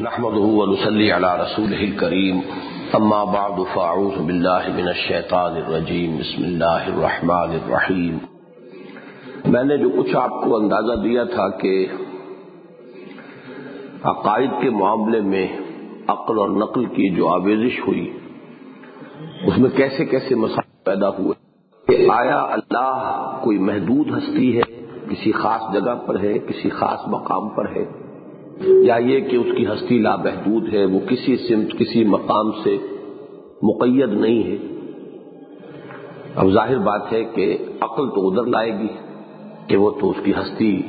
نحمده ونصلي على رسوله الكريم. اما بعد فاعوذ بالله من الشيطان الرجيم. بسم الله الرحمن الرحيم. میں نے جو کچھ آپ کو اندازہ دیا تھا کہ عقائد کے معاملے میں عقل اور نقل کی جو آویزش ہوئی، اس میں کیسے کیسے مسائل پیدا ہوئے؟ کہ آیا اللہ کوئی محدود ہستی ہے، کسی خاص جگہ پر ہے، کسی خاص مقام پر ہے؟ یا یہ کہ اس کی ہستی لامحدود ہے، وہ کسی سمت، کسی مقام سے مقید نہیں ہے۔ اب ظاہر بات ہے کہ عقل تو ادھر لائے گی کہ وہ تو اس کی ہستی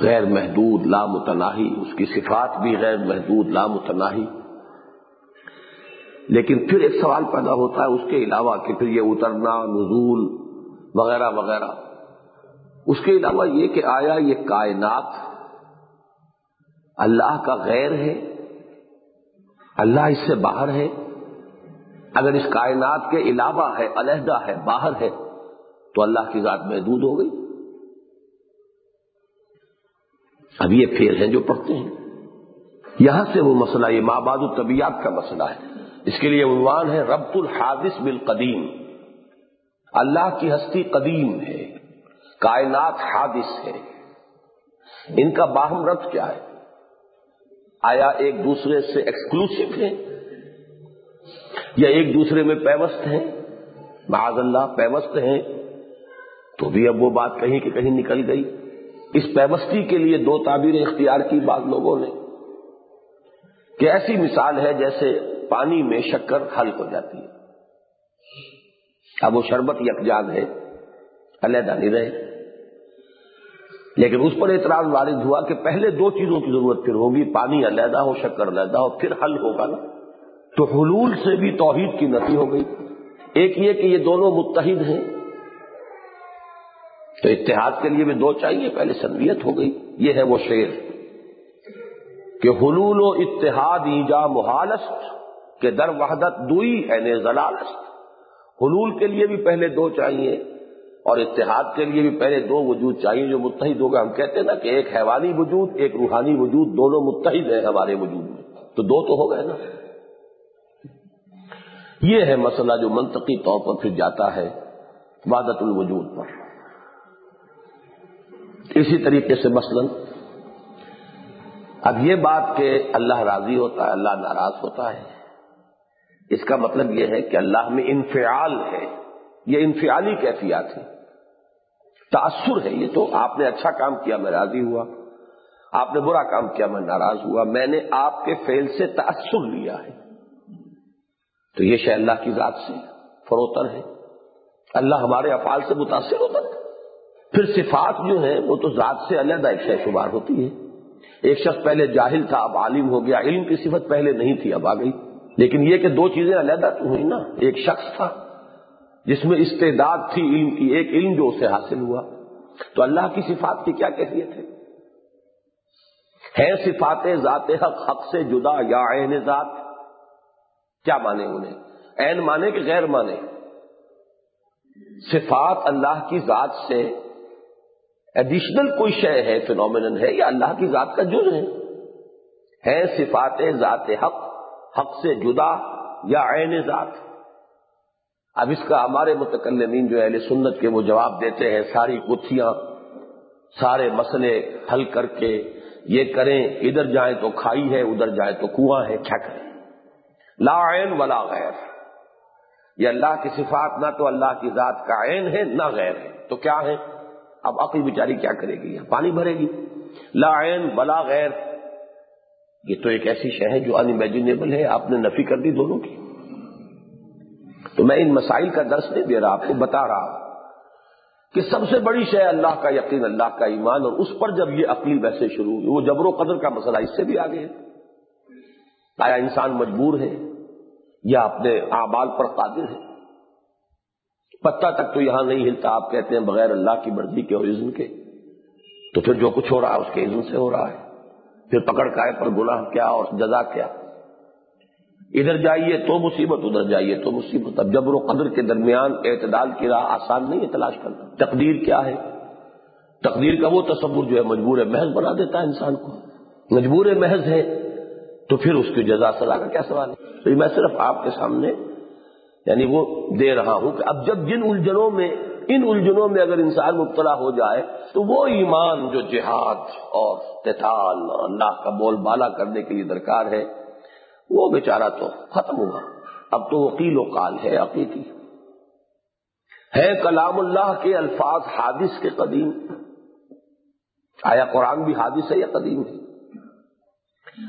غیر محدود لامتناہی اس کی صفات بھی غیر محدود لامتناہی لیکن پھر ایک سوال پیدا ہوتا ہے اس کے علاوہ کہ پھر یہ اترنا، نزول وغیرہ وغیرہ۔ اس کے علاوہ یہ کہ آیا یہ کائنات اللہ کا غیر ہے، اللہ اس سے باہر ہے۔ اگر اس کائنات کے علاوہ ہے، علیحدہ ہے، باہر ہے، تو اللہ کی ذات محدود ہو گئی۔ اب یہ پھر ہیں جو پڑھتے ہیں۔ یہاں سے وہ مسئلہ، یہ ماباد الطبیات کا مسئلہ ہے۔ اس کے لیے عنوان ہے، ربط الحادث بالقدیم۔ اللہ کی ہستی قدیم ہے، کائنات حادث ہے۔ ان کا باہم ربط کیا ہے؟ آیا ایک دوسرے سے ایکسکلوسو ہیں یا ایک دوسرے میں پیوست ہیں؟ معاذ اللہ، پیوست ہیں۔ تو بھی اب وہ بات کہیں کہ کہیں نکل گئی۔ اس پیوستی کے لیے دو تعبیریں اختیار کی بعض لوگوں نے کہ ایسی مثال ہے جیسے پانی میں شکر حل ہو جاتی ہے۔ اب وہ شربت یکجان ہے، علیحدہ نہیں رہے۔ لیکن اس پر اعتراض وارد ہوا کہ پہلے دو چیزوں کی ضرورت پھر ہوگی، پانی علیحدہ ہو، شکر علیحدہ ہو، پھر حل ہوگا نا۔ تو حلول سے بھی توحید کی نفی ہو گئی۔ ایک یہ کہ یہ دونوں متحد ہیں۔ تو اتحاد کے لیے بھی دو چاہیے، پہلے سنویت ہو گئی۔ یہ ہے وہ شعر کہ حلول و اتحاد ایجا محالست، کہ در وحدت دوئی ہے زلالست حلول کے لیے بھی پہلے دو چاہیے۔ اور اتحاد کے لیے بھی پہلے دو وجود چاہیے جو متحد ہو گئے ہم کہتے ہیں نا کہ ایک حیوانی وجود، ایک روحانی وجود، دونوں متحد ہیں ہمارے وجود میں۔ تو دو تو ہو گئے نا۔ یہ ہے مسئلہ جو منطقی طور پر پھر جاتا ہے وادت الوجود پر۔ اسی طریقے سے مثلا اب یہ بات کہ اللہ راضی ہوتا ہے، اللہ ناراض ہوتا ہے، اس کا مطلب یہ ہے کہ اللہ میں انفعال ہے۔ یہ انفعالی کیفیات ہے تاثر ہے یہ تو۔ آپ نے اچھا کام کیا، میں راضی ہوا۔ آپ نے برا کام کیا، میں ناراض ہوا۔ میں نے آپ کے فیل سے تاثر لیا ہے۔ تو یہ شہ اللہ کی ذات سے فروتر ہے۔ اللہ ہمارے افعال سے متاثر ہوتا ہے۔ پھر صفات جو ہیں، وہ تو ذات سے علیحدہ ایک شہ شمار ہوتی ہے ایک شخص پہلے جاہل تھا، اب عالم ہو گیا۔ علم کی صفت پہلے نہیں تھی، اب آ گئی۔ لیکن یہ کہ دو چیزیں علیحدہ تو ہوئی نا۔ ایک شخص تھا۔ جس میں استعداد تھی علم کی، ایک علم جو اسے حاصل ہوا۔ تو اللہ کی صفات کی کیا کیفیت ہے؟ ہے صفات ذات حق حق سے جدا یا عین ذات؟ کیا مانے انہیں؟ عین مانے کہ غیر مانے؟ صفات اللہ کی ذات سے ایڈیشنل کوئی شے ہے فینومین ہے یا اللہ کی ذات کا جز ہے؟ ہے صفات ذات حق حق سے جدا یا عین ذات؟ اب اس کا ہمارے متکلمین جو اہل سنت کے وہ جواب دیتے ہیں، ساری گتھیاں، سارے مسئلے حل کر کے یہ کریں، ادھر جائیں تو کھائی ہے، ادھر جائیں تو کنواں ہے، کیا کریں؟ لا عین ولا غیر۔ یہ اللہ کی صفات نہ تو اللہ کی ذات کا عین ہے، نہ غیر ہے۔ تو کیا ہے؟ اب عقل بیچاری کیا کرے گی؟ پانی بھرے گی۔ لا عین ولا غیر۔ یہ تو ایک ایسی شہ ہے جو انمیجنیبل ہے، آپ نے نفی کر دی دونوں کی۔ تو میں ان مسائل کا درس نہیں دے رہا آپ کو، بتا رہا کہ سب سے بڑی شے اللہ کا یقین، اللہ کا ایمان، اور اس پر جب یہ عقلی ویسے شروع ہوئی، وہ جبر و قدر کا مسئلہ اس سے بھی آگے ہے۔ آیا انسان مجبور ہے یا اپنے اعمال پر قادر ہے؟ پتہ تک تو یہاں نہیں ہلتا، آپ کہتے ہیں بغیر اللہ کی مرضی کے اور عزن کے۔ تو پھر جو کچھ ہو رہا ہے، اس کے عزن سے ہو رہا ہے۔ پھر پکڑ کائے پر گناہ کیا اور جزا کیا؟ ادھر جائیے تو مصیبت، ادھر جائیے تو مصیبت۔ اب جبر و قدر کے درمیان اعتدال کی راہ آسان نہیں ہے تلاش کرنا۔ تقدیر کیا ہے؟ تقدیر کا وہ تصور جو ہے مجبور محض بنا دیتا ہے انسان کو۔ مجبور محض ہے، تو پھر اس کی جزا سزا کا کیا سوال ہے؟ تو میں صرف آپ کے سامنے یعنی وہ دے رہا ہوں کہ اب جب جن الجھنوں میں، ان الجھنوں میں اگر انسان مبتلا ہو جائے، تو وہ ایمان جو جہاد اور قتال اور اللہ کا بول بالا کرنے کے لیے درکار ہے وہ بیچارہ تو ختم ہوا۔ اب تو وکیل و قال ہے عقیقی ہے کلام اللہ کے الفاظ حادث کے قدیم۔ آیا قرآن بھی حادث ہے یا قدیم ہے؟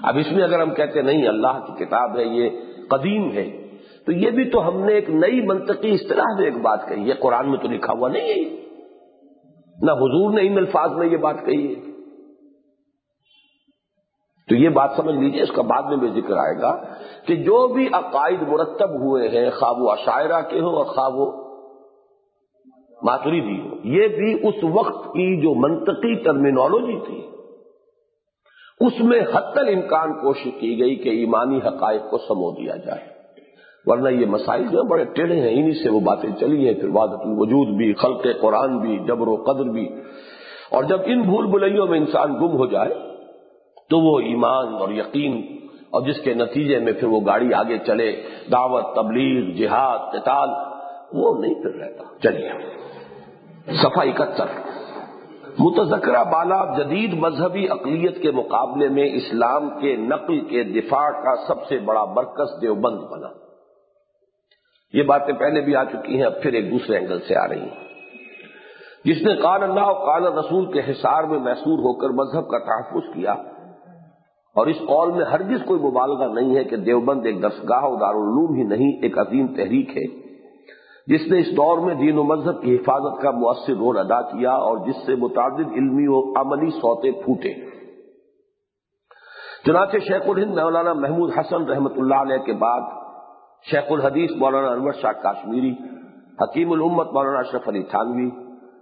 اب اس میں اگر ہم کہتے نہیں، اللہ کی کتاب ہے، یہ قدیم ہے، تو یہ بھی تو ہم نے ایک نئی منطقی اصطلاح میں ایک بات کہی ہے۔ قرآن میں تو لکھا ہوا نہیں ہے نہ حضور نے ان الفاظ میں یہ بات کہی ہے۔ تو یہ بات سمجھ لیجیے، اس کا بعد میں بھی ذکر آئے گا کہ جو بھی عقائد مرتب ہوئے ہیں، خواب و عشاعرہ کے ہو اور خواب و ماتری ہو یہ بھی اس وقت کی جو منطقی ٹرمینالوجی تھی، اس میں حت امکان کوشش کی گئی کہ ایمانی حقائق کو سمو دیا جائے۔ ورنہ یہ مسائل جو بڑے ٹیڑھے ہیں، انہی سے وہ باتیں چلی ہیں۔ پھر وادت الوجود بھی، خلق قرآن بھی، جبر و قدر بھی۔ اور جب ان بھول بلائیوں میں انسان گم ہو جائے تو وہ ایمان اور یقین اور جس کے نتیجے میں پھر وہ گاڑی آگے چلے، دعوت، تبلیغ، جہاد، قتال، وہ نہیں پھر رہتا چلیے صفا اکہتر۔ متذکرہ بالا، جدید مذہبی اقلیت کے مقابلے میں اسلام کے نقل کے دفاع کا سب سے بڑا برکس دیوبند بنا۔ یہ باتیں پہلے بھی آ چکی ہیں، اب پھر ایک دوسرے اینگل سے آ رہی ہیں۔ جس نے قان اللہ اور قان رسول کے حصار میں محسور ہو کر مذہب کا تحفظ کیا اور اس قول میں ہرگز کوئی مبالغہ نہیں ہے کہ دیوبند ایک دستگاہ و دارالعلوم ہی نہیں، ایک عظیم تحریک ہے، جس نے اس دور میں دین و مذہب کی حفاظت کا مؤثر رول ادا کیا اور جس سے متعدد علمی و عملی سوتے پھوٹے۔ چنانچہ شیخ الہند مولانا محمود حسن رحمت اللہ علیہ کے بعد شیخ الحدیث مولانا انور شاہ کاشمیری، حکیم الامت مولانا اشرف علی تھانوی،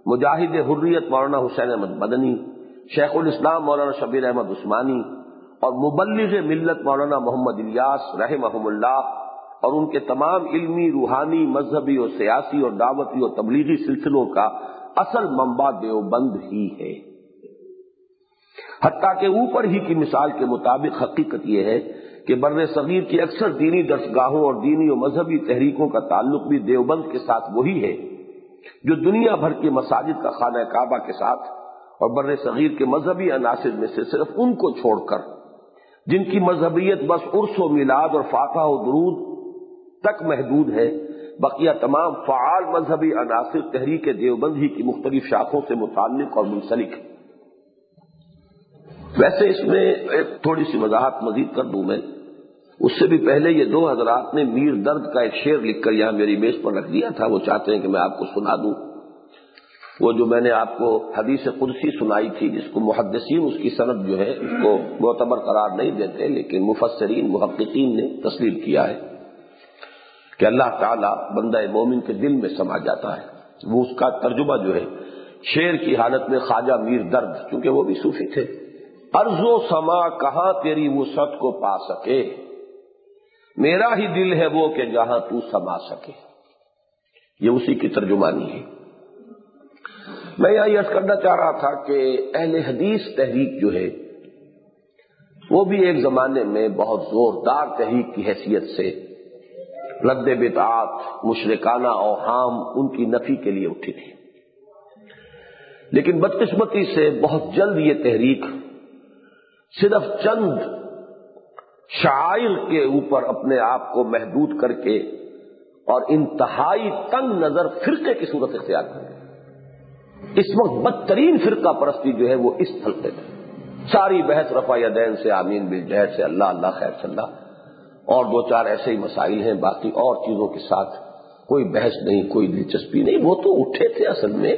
مجاہد حریت مولانا حسین احمد مدنی، شیخ الاسلام مولانا شبیر احمد عثمانی اور مبلغ ملت مولانا محمد الیاس رحمہم اللہ اور ان کے تمام علمی، روحانی، مذہبی اور سیاسی اور دعوتی اور تبلیغی سلسلوں کا اصل منبع دیوبند ہی ہے۔ حتیٰ کہ اوپر ہی کی مثال کے مطابق حقیقت یہ ہے کہ بر صغیر کی اکثر دینی درسگاہوں اور دینی و مذہبی تحریکوں کا تعلق بھی دیوبند کے ساتھ وہی ہے جو دنیا بھر کے مساجد کا خانہ کعبہ کے ساتھ اور بر صغیر کے مذہبی عناصر میں سے صرف ان کو چھوڑ کر جن کی مذہبیت بس عرس و میلاد اور فاتح و درود تک محدود ہے، بقیہ تمام فعال مذہبی عناصر تحریک دیوبند ہی کی مختلف شاخوں سے متعلق اور منسلک ہے ویسے اس میں ایک تھوڑی سی وضاحت مزید کر دوں میں۔ اس سے بھی پہلے یہ دو حضرات نے میر درد کا ایک شعر لکھ کر یہاں میری میز پر رکھ دیا تھا، وہ چاہتے ہیں کہ میں آپ کو سنا دوں۔ وہ جو میں نے آپ کو حدیث قدسی سنائی تھی، جس کو محدثین اس کی صنعت جو ہے، اس کو معتبر قرار نہیں دیتے، لیکن مفسرین، محققین نے تسلیم کیا ہے کہ اللہ تعالیٰ بندہ مومن کے دل میں سما جاتا ہے۔ وہ اس کا ترجمہ جو ہے، شیر کی حالت میں خواجہ میر درد، چونکہ وہ بھی صوفی تھے۔ ارض و سما، کہاں تیری وسعت کو پا سکے؟ میرا ہی دل ہے وہ کہ جہاں تو سما سکے۔ یہ اسی کی ترجمانی ہے۔ میں یہاں یہ کرنا چاہ رہا تھا کہ اہل حدیث تحریک جو ہے، وہ بھی ایک زمانے میں بہت زوردار تحریک کی حیثیت سے رد بتاط مشرکانہ اوہام ان کی نفی کے لیے اٹھی تھی لیکن بدقسمتی سے بہت جلد یہ تحریک صرف چند شاعر کے اوپر اپنے آپ کو محدود کر کے اور انتہائی تنگ نظر فرقے کی صورت اختیار کر اس وقت بدترین فرقہ پرستی جو ہے وہ اس پھلتے میں ساری بحث رفا دین سے، آمین بل جہر سے، اللہ اللہ خیر صلی اللہ۔ اور دو چار ایسے ہی مسائل ہیں، باقی اور چیزوں کے ساتھ کوئی بحث نہیں، کوئی دلچسپی نہیں۔ وہ تو اٹھے تھے اصل میں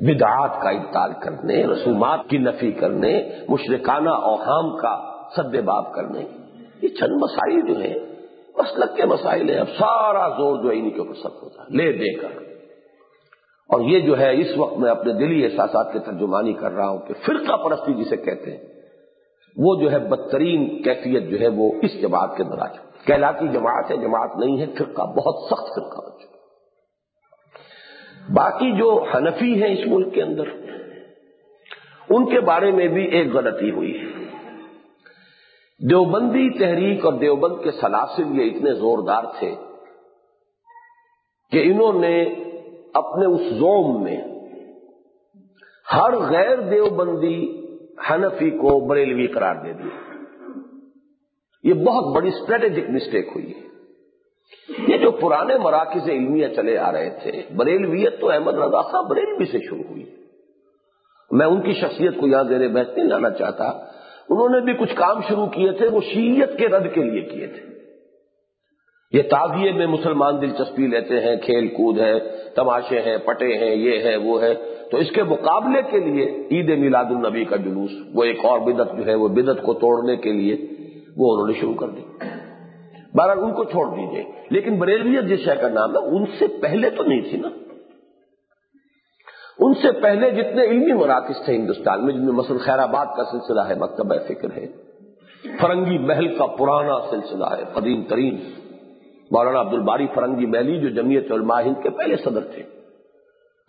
بدعات کا ابتال کرنے، رسومات کی نفی کرنے، مشرکانہ اوہام کا سد باب کرنے۔ یہ چند مسائل جو ہیں، مسلک کے مسائل ہیں۔ اب سارا زور جو ہے انہیں کے اوپر سب ہوتا ہے۔ لے دے کر۔ اور یہ جو ہے اس وقت میں اپنے دلی احساسات کی ترجمانی کر رہا ہوں کہ فرقہ پرستی جسے کہتے ہیں، وہ جو ہے بدترین کیفیت جو ہے وہ اس جماعت کے اندر آ کہلاتی جماعت ہے، جماعت نہیں ہے، فرقہ، بہت سخت فرقہ بن چکا باقی جو حنفی ہیں اس ملک کے اندر، ان کے بارے میں بھی ایک غلطی ہوئی ہے۔ دیوبندی تحریک اور دیوبند کے سلاسل یہ اتنے زوردار تھے کہ انہوں نے اپنے اس زوم میں ہر غیر دیوبندی حنفی کو بریلوی قرار دے دیا یہ بہت بڑی اسٹریٹجک مسٹیک ہوئی۔ ہے یہ جو پرانے مراکز علمیہ چلے آ رہے تھے، بریلویت تو احمد رضا خان بریلوی سے شروع ہوئی۔ میں ان کی شخصیت کو یہاں دینے بحث نہیں لانا چاہتا۔ انہوں نے بھی کچھ کام شروع کیے تھے، وہ شیعت کے رد کے لیے کیے تھے۔ یہ تعزیے میں مسلمان دلچسپی لیتے ہیں، کھیل کود ہے تماشے ہیں، پٹے ہیں، یہ ہے وہ ہے تو اس کے مقابلے کے لیے عید میلاد النبی کا جلوس، وہ ایک اور بدت جو ہے، وہ بدت کو توڑنے کے لیے وہ انہوں نے شروع کر دی۔ بہرحال ان کو چھوڑ دیجیے لیکن بریلویت جس شہر کا نام ہے، ان سے پہلے تو نہیں تھی نا۔ ان سے پہلے جتنے علمی مراکز تھے ہندوستان میں، جن میں مثلا خیر آباد کا سلسلہ ہے، مکتبہ فکر ہے، فرنگی محل کا پرانا سلسلہ ہے، قدیم ترین مولانا عبد الباری فرنگی محلی جو جمعیت علماء ہند کے پہلے صدر تھے۔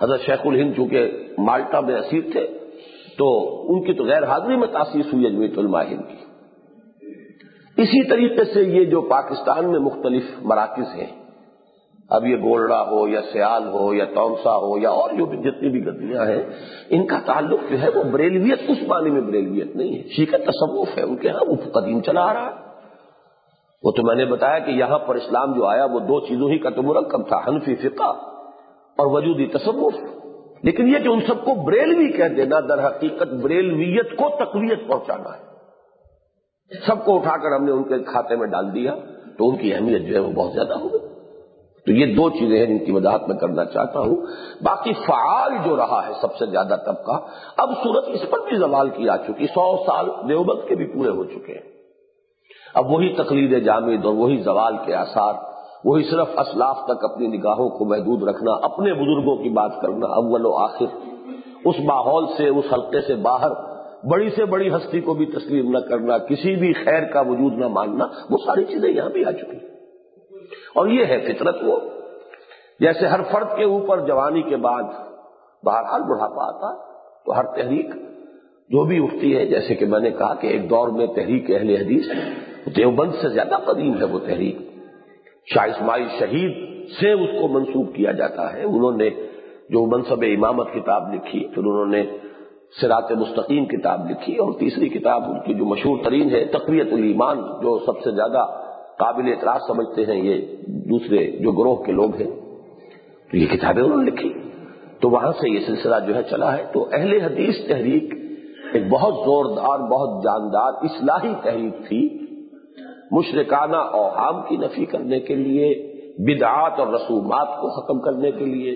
حضرت شیخ الہند چونکہ مالٹا میں اسیر تھے، تو ان کی تو غیر حاضری میں تاثیر ہوئی جمعیت علماء ہند کی۔ اسی طریقے سے یہ جو پاکستان میں مختلف مراکز ہیں، اب یہ گولڈا ہو یا سیال ہو یا تونسا ہو یا اور جو بھی جتنی بھی گدیاں ہیں، ان کا تعلق جو ہے وہ بریلویت، اس معنی میں بریلویت نہیں ہے۔ شیخت تصوف ہے، ان کے ہاں وہ قدیم چلا آ رہا ہے۔ وہ تو میں نے بتایا کہ یہاں پر اسلام جو آیا وہ دو چیزوں ہی کا تو مرکب تھا، حنفی فقہ اور وجودی تصوف۔ لیکن یہ کہ ان سب کو بریلوی کہہ دینا، در حقیقت بریلویت کو تقویت پہنچانا ہے۔ سب کو اٹھا کر ہم نے ان کے کھاتے میں ڈال دیا، تو ان کی اہمیت جو ہے وہ بہت زیادہ ہو گئی۔ تو یہ دو چیزیں ہیں جن کی وضاحت میں کرنا چاہتا ہوں۔ باقی فعال جو رہا ہے سب سے زیادہ طبقہ، اب صورت اس پر بھی زوال کی آ چکی، سو سال دیوبند کے بھی پورے ہو چکے ہیں۔ اب وہی تقلید جامد اور وہی زوال کے آثار، وہی صرف اسلاف تک اپنی نگاہوں کو محدود رکھنا، اپنے بزرگوں کی بات کرنا، اول و آخر، اس ماحول سے، اس حلقے سے باہر، بڑی سے بڑی ہستی کو بھی تسلیم نہ کرنا، کسی بھی خیر کا وجود نہ ماننا وہ ساری چیزیں یہاں بھی آ چکی اور یہ ہے فطرت وہ، جیسے ہر فرد کے اوپر جوانی کے بعد بہرحال بڑھاپا آتا تو ہر تحریک جو بھی اٹھتی ہے، جیسے کہ میں نے کہا کہ ایک دور میں تحریک اہل حدیث دیوبند سے زیادہ قدیم ہے وہ تحریک۔ شاہ اسماعیل شہید سے اس کو منسوخ کیا جاتا ہے۔ انہوں نے جو منصب امامت کتاب لکھی، پھر انہوں نے سرات مستقیم کتاب لکھی اور تیسری کتاب ان کی جو مشہور ترین ہے تقویت الایمان، جو سب سے زیادہ قابل اعتراض سمجھتے ہیں یہ دوسرے جو گروہ کے لوگ ہیں۔ تو یہ کتابیں انہوں نے لکھی۔ تو وہاں سے یہ سلسلہ جو ہے چلا ہے۔ تو اہل حدیث تحریک ایک بہت زوردار، بہت جاندار، اصلاحی تحریک تھی۔ مشرکانہ اوہام کی نفی کرنے کے لیے، بدعات اور رسومات کو ختم کرنے کے لیے۔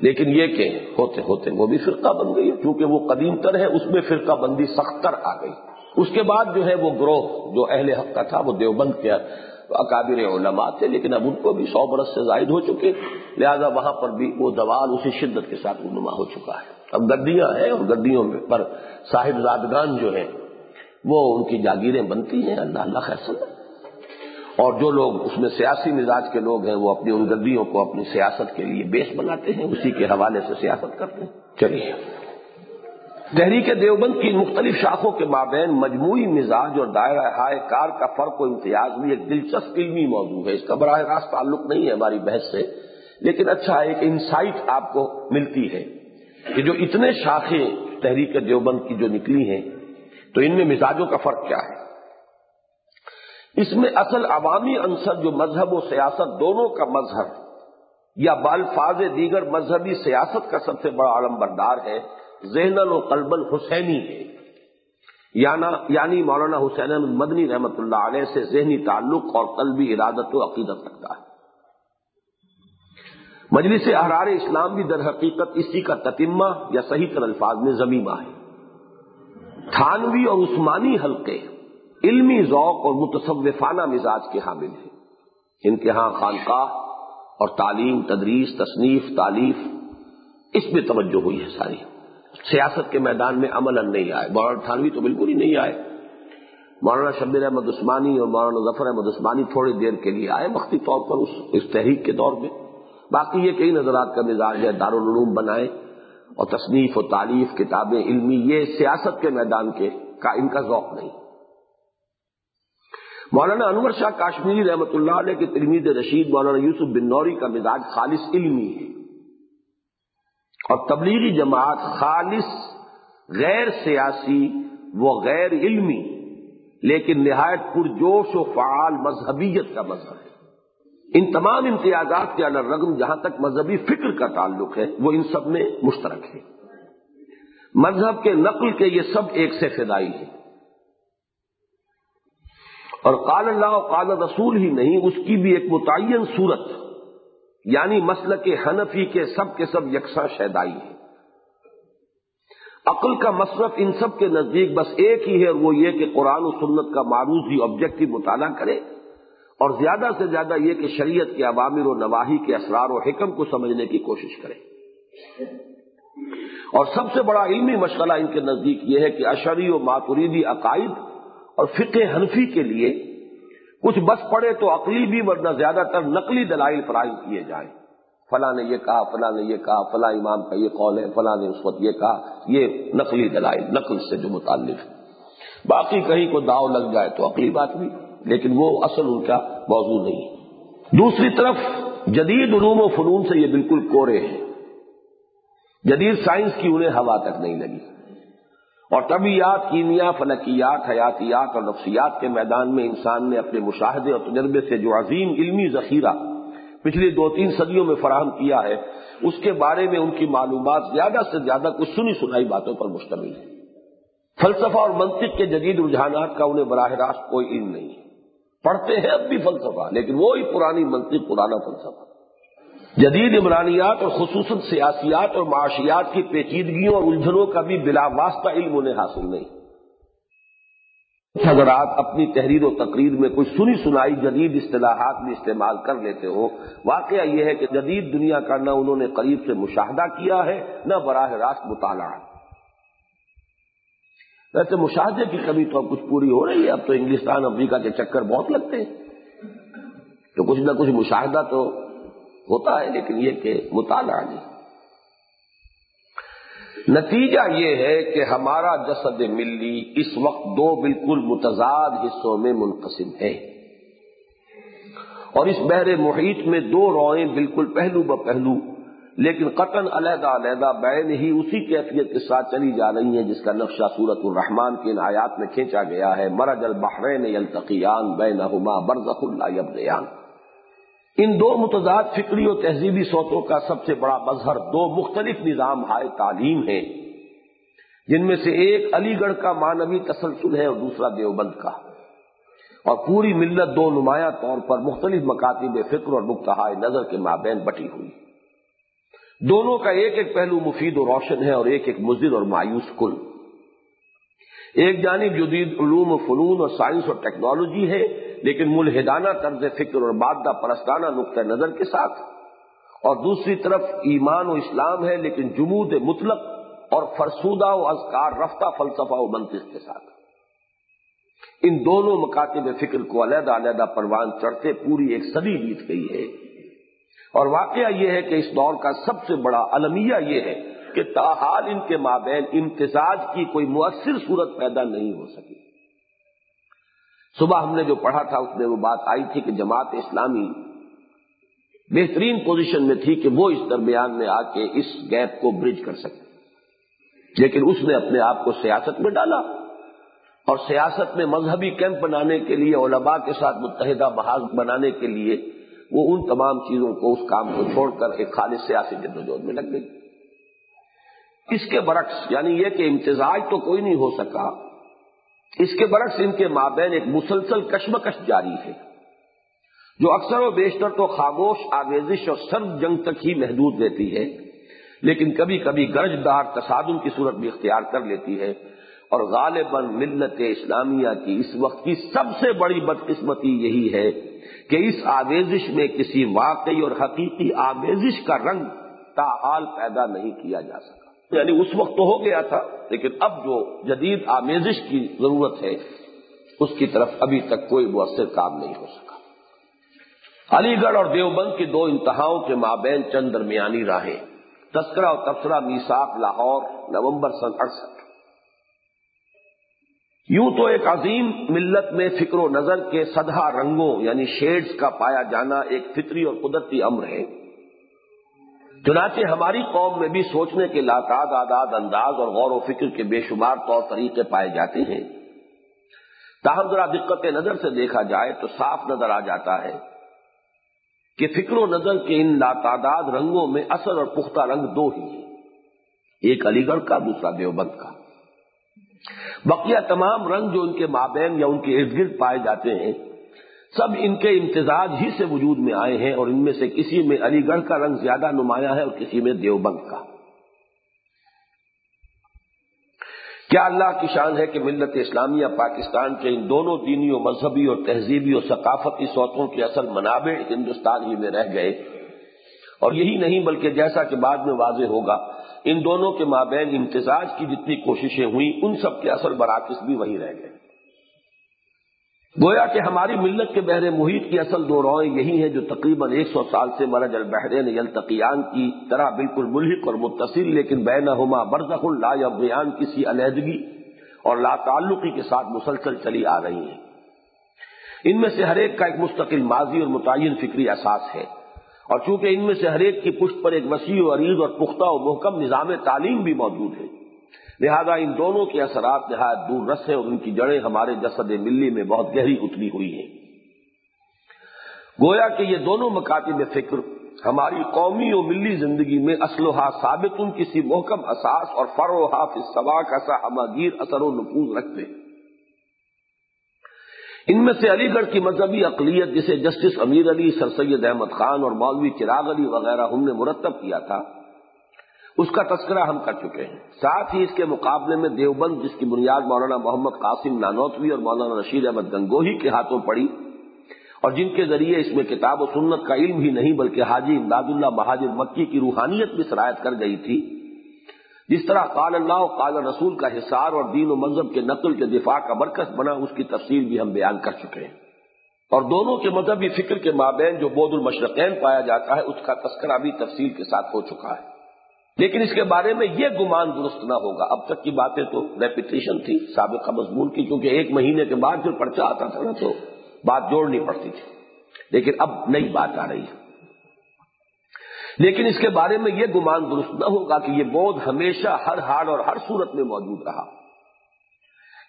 لیکن یہ کہ ہوتے ہوتے وہ بھی فرقہ بن گئی کیونکہ وہ قدیم تر ہے، اس میں فرقہ بندی سخت تر آ گئی۔ اس کے بعد جو ہے وہ گروہ جو اہل حق کا تھا، وہ دیوبند کے اکابر علماء تھے، لیکن اب ان کو بھی سو برس سے زائد ہو چکے۔ لہذا وہاں پر بھی وہ زوال، اسی شدت کے ساتھ رونما ہو چکا ہے۔ اب گدیاں ہیں اور گدیوں پر صاحب زادگان جو ہیں، وہ ان کی جاگیریں بنتی ہیں۔ اللہ اللہ خیر سمجھ اور جو لوگ اس میں سیاسی مزاج کے لوگ ہیں، وہ اپنی ان گدیوں کو اپنی سیاست کے لیے بیس بناتے ہیں، اسی کے حوالے سے سیاست کرتے ہیں۔ چلیے۔ تحریک دیوبند کی مختلف شاخوں کے مابین مجموعی مزاج اور دائرہ ہائے کار کا فرق و امتیاز بھی ایک دلچسپ علمی موضوع ہے۔ اس کا براہ راست تعلق نہیں ہے ہماری بحث سے، لیکن اچھا ایک انسائٹ آپ کو ملتی ہے کہ جو اتنے شاخیں تحریک دیوبند کی جو نکلی ہیں، تو ان میں مزاجوں کا فرق کیا ہے؟ اس میں اصل عوامی عنصر جو مذہب و سیاست دونوں کا مذہب یا بالفاظ دیگر مذہبی سیاست کا سب سے بڑا علم بردار ہے ذہن و قلبن حسینی ہے۔ یعنی مولانا حسین مدنی رحمت اللہ علیہ سے ذہنی تعلق اور قلبی ارادت و عقیدت رکھتا ہے۔ مجلس احرار اسلام بھی در حقیقت اسی کا تتمہ یا صحیح تر الفاظ میں زمینہ ہے۔ تھانوی اور عثمانی حلقے علمی ذوق اور متصوفانہ مزاج کے حامل ہیں۔ ان کے ہاں خانقاہ اور تعلیم، تدریس، تصنیف تعلیف اس میں توجہ ہوئی ہے ساری۔ سیاست کے میدان میں عمل نہیں آئے۔ مولانا تھانوی تو بالکل ہی نہیں آئے۔ مولانا شبیر احمد عثمانی اور مولانا ظفر احمد عثمانی تھوڑی دیر کے لیے آئے، وقتی طور پر اس اس تحریک کے دور میں۔ باقی یہ کئی نظرات کا مزاج ہے، دارالعلوم بنائے اور تصنیف و تعلیف کتابیں، علمی، یہ سیاست کے میدان کے کا ان کا ذوق نہیں۔ مولانا انور شاہ کاشمیری رحمۃ اللہ علیہ کے تلمید رشید، مولانا یوسف بن نوری کا مزاج خالص علمی ہے۔ اور تبلیغی جماعت خالص غیر سیاسی و غیر علمی، لیکن نہایت پرجوش و فعال مذہبیت کا مذہب ہے۔ ان تمام امتیازات کے الگ رغم جہاں تک مذہبی فکر کا تعلق ہے، وہ ان سب میں مشترک ہے۔ مذہب کے نقل کے یہ سب ایک سے فدائی ہے اور قال اللہ و قال رسول ہی نہیں، اس کی بھی ایک متعین صورت۔ یعنی مسل کے حنفی کے سب کے سب یکساں شیدائی ہے۔ عقل کا مصرف ان سب کے نزدیک بس ایک ہی ہے وہ یہ کہ قرآن و سنت کا معروض ہی آبجیکٹو مطالعہ کرے۔ اور زیادہ سے زیادہ یہ کہ شریعت کے عوامر و نواحی کے اسرار و حکم کو سمجھنے کی کوشش کرے۔ اور سب سے بڑا علمی مشغلہ ان کے نزدیک یہ ہے کہ اشری و ماتوریدی عقائد اور فقہ حنفی کے لیے کچھ بس پڑے تو عقلی بھی ورنہ زیادہ تر نقلی دلائل فراہم کیے جائیں۔ فلاں نے یہ کہا، فلاں نے یہ کہا، فلاں امام کا یہ قول ہے، فلاں نے اس وقت یہ کہا۔ یہ نقلی دلائل، نقل سے جو متعلق۔ ہے باقی کہیں کو داؤ لگ جائے تو عقلی بات بھی، لیکن وہ اصل ان کا موضوع نہیں۔ دوسری طرف، جدید علوم و فنون سے یہ بالکل کورے ہیں۔ جدید سائنس کی انہیں ہوا تک نہیں لگی۔ اور طبیعت کیمیا، فلکیات، حیاتیات اور نفسیات کے میدان میں انسان نے اپنے مشاہدے اور تجربے سے جو عظیم علمی ذخیرہ پچھلی دو تین صدیوں میں فراہم کیا ہے، اس کے بارے میں ان کی معلومات زیادہ سے زیادہ کچھ سنی سنائی باتوں پر مشتمل ہے فلسفہ اور منطق کے جدید رجحانات کا انہیں براہ راست کوئی علم نہیں۔ ہے پڑھتے ہیں اب بھی فلسفہ، لیکن وہی پرانی منطق، پرانا فلسفہ۔ جدید عمرانیات اور خصوصاً سیاسیات اور معاشیات کی پیچیدگیوں اور الجھنوں کا بھی بلا واسطہ علم انہیں حاصل نہیں۔ اگر آپ اپنی تحریر و تقریر میں کوئی سنی سنائی جدید اصطلاحات بھی استعمال کر لیتے ہو، واقعہ یہ ہے کہ جدید دنیا کا نہ انہوں نے قریب سے مشاہدہ کیا ہے، نہ براہ راست مطالعہ۔ ویسے مشاہدے کی کمی تو اب کچھ پوری ہو رہی ہے، اب تو انگلستان، امریکہ کے چکر بہت لگتے ہیں۔ تو کچھ نہ کچھ مشاہدہ تو ہوتا ہے، لیکن یہ کہ مطالعہ نہیں۔ نتیجہ یہ ہے کہ ہمارا جسد ملی اس وقت دو بالکل متضاد حصوں میں منقسم ہے۔ اور اس بحر محیط میں دو روئیں بالکل پہلو ب پہلو لیکن قطن علیحدہ علیحدہ بین ہی اسی کیفیت کے ساتھ چلی جا رہی ہیں، جس کا نقشہ سورت الرحمان کے ان آیات میں کھینچا گیا ہے۔ مرج البحرین یلتقیان بینہما برزخ اللہ یبغیان۔ ان دو متضاد فکری و تہذیبی صوتوں کا سب سے بڑا مظہر دو مختلف نظام ہائے تعلیم ہیں۔ جن میں سے ایک علی گڑھ کا مانوی تسلسل ہے اور دوسرا دیوبند کا۔ اور پوری ملت دو نمایاں طور پر مختلف مکاتب فکر اور نقطۂ نظر کے مابین بٹی ہوئی۔ دونوں کا ایک ایک پہلو مفید و روشن ہے اور ایک ایک مضر اور مایوس کل۔ ایک جانب جدید علوم و فنون اور سائنس اور ٹیکنالوجی ہے۔ لیکن ملحدانہ طرز فکر اور مادہ پرستانہ نقطۂ نظر کے ساتھ۔ اور دوسری طرف ایمان و اسلام ہے، لیکن جمود مطلق اور فرسودہ و ازکار رفتہ فلسفہ و منطق کے ساتھ۔ ان دونوں مکاتب فکر کو علیحدہ علیحدہ پروان چڑھتے پوری ایک صدی بیت گئی ہے۔ اور واقعہ یہ ہے کہ اس دور کا سب سے بڑا المیہ یہ ہے کہ تاحال ان کے مابین امتزاج کی کوئی مؤثر صورت پیدا نہیں ہو سکی۔ صبح ہم نے جو پڑھا تھا اس میں وہ بات آئی تھی کہ جماعت اسلامی بہترین پوزیشن میں تھی کہ وہ اس درمیان میں آ کے اس گیپ کو برج کر سکے۔ لیکن اس نے اپنے آپ کو سیاست میں ڈالا اور سیاست میں مذہبی کیمپ بنانے کے لیے، علماء کے ساتھ متحدہ محاذ بنانے کے لیے وہ ان تمام چیزوں کو، اس کام کو چھوڑ کر ایک خالص سیاسی جدوجہد میں لگ گئی۔ اس کے برعکس یعنی یہ کہ امتزاج تو کوئی نہیں ہو سکا اس کے برعکس ان کے مابین ایک مسلسل کشمکش جاری ہے، جو اکثر و بیشتر تو خاموش، آویزش اور سرد جنگ تک ہی محدود رہتی ہے، لیکن کبھی کبھی گرجدار تصادم کی صورت بھی اختیار کر لیتی ہے اور غالباً ملت اسلامیہ کی اس وقت کی سب سے بڑی بدقسمتی یہی ہے کہ اس آویزش میں کسی واقعی اور حقیقی آویزش کا رنگ تاحال پیدا نہیں کیا جا سکا یعنی اس وقت تو ہو گیا تھا، لیکن اب جو جدید آمیزش کی ضرورت ہے، اس کی طرف ابھی تک کوئی مؤثر کام نہیں ہو سکا۔ علی گڑھ اور دیوبند کی دو انتہاؤں کے مابین چند درمیانی راہیں، تذکرہ اور تبصرہ میساک لاہور، نومبر سن اڑسٹھ۔ یوں تو ایک عظیم ملت میں فکر و نظر کے سدھا رنگوں یعنی شیڈز کا پایا جانا ایک فطری اور قدرتی امر ہے۔ چنانچہ ہماری قوم میں بھی سوچنے کے لاتعد آداد انداز اور غور و فکر کے بے شمار طور طریقے پائے جاتے ہیں۔ تاہم ذرا دقت نظر سے دیکھا جائے تو صاف نظر آ جاتا ہے کہ فکر و نظر کے ان لاتعداد رنگوں میں اصل اور پختہ رنگ دو ہی ہیں۔ ایک علی گڑھ کا، دوسرا دیوبند کا۔ بقیہ تمام رنگ جو ان کے مابین یا ان کے ارد گرد پائے جاتے ہیں سب ان کے امتزاج ہی سے وجود میں آئے ہیں اور ان میں سے کسی میں علی گڑھ کا رنگ زیادہ نمایاں ہے اور کسی میں دیوبند کا۔ کیا اللہ کی شان ہے کہ ملت اسلامیہ پاکستان کے ان دونوں دینی و مذہبی اور تہذیبی اور ثقافتی صوتوں کے اصل منابع ہندوستان ہی میں رہ گئے؟ اور یہی نہیں بلکہ جیسا کہ بعد میں واضح ہوگا، ان دونوں کے مابین امتزاج کی جتنی کوششیں ہوئیں، ان سب کے اثر براکس بھی وہی رہ گئے۔ گویا کہ ہماری ملت کے بحر محیط کی اصل دو روئیں یہی ہیں جو تقریباً ایک سو سال سے مرج البحرین یلتقیان کی طرح بالکل ملحق اور متصل لیکن بین ہما برزخ لا یا بیان کسی علیحدگی اور لا تعلقی کے ساتھ مسلسل چلی آ رہی ہیں۔ ان میں سے ہر ایک کا ایک مستقل ماضی اور متعین فکری احساس ہے۔ اور چونکہ ان میں سے ہر ایک کی پشت پر ایک وسیع و عریض اور پختہ و محکم نظام تعلیم بھی موجود ہے۔ لہذا ان دونوں کے اثرات نہایت دور رس ہیں اور ان کی جڑیں ہمارے جسد ملی میں بہت گہری اتری ہوئی ہیں۔ گویا کہ یہ دونوں مکاتب فکر ہماری قومی و ملی زندگی میں اسلحہ ثابت ان کسی محکم اساس اور فروحا سوا کا سا ہماگیر اثر و نفوذ رکھتے ہیں۔ ان میں سے علی گڑھ کی مذہبی اقلیت جسے جسٹس امیر علی، سر سید احمد خان اور مولوی چراغ علی وغیرہ ہم نے مرتب کیا تھا اس کا تذکرہ ہم کر چکے ہیں۔ ساتھ ہی اس کے مقابلے میں دیوبند، جس کی بنیاد مولانا محمد قاسم نانوتوی اور مولانا رشید احمد گنگوہی کے ہاتھوں پڑی اور جن کے ذریعے اس میں کتاب و سنت کا علم ہی نہیں بلکہ حاجی امداد اللہ مہاجر مکی کی روحانیت بھی شرائط کر گئی تھی۔ جس طرح قال اللہ قال رسول کا حصار اور دین و مذہب کے نقل کے دفاع کا برکت بنا، اس کی تفصیل بھی ہم بیان کر چکے ہیں۔ اور دونوں کے مذہبی فکر کے مابین جو بود المشرقین پایا جاتا ہے، اس کا تذکرہ بھی تفصیل کے ساتھ ہو چکا ہے۔ لیکن اس کے بارے میں یہ گمان درست نہ ہوگا۔ اب تک کی باتیں تو ریپیٹیشن تھی سابقہ مضمون کی، کیونکہ ایک مہینے کے بعد جو پرچہ آتا تھا نا تو بات جوڑنی پڑتی تھی۔ لیکن اب نئی بات آ رہی ہے۔ لیکن اس کے بارے میں یہ گمان درست نہ ہوگا کہ یہ بودھ ہمیشہ ہر حال اور ہر صورت میں موجود رہا۔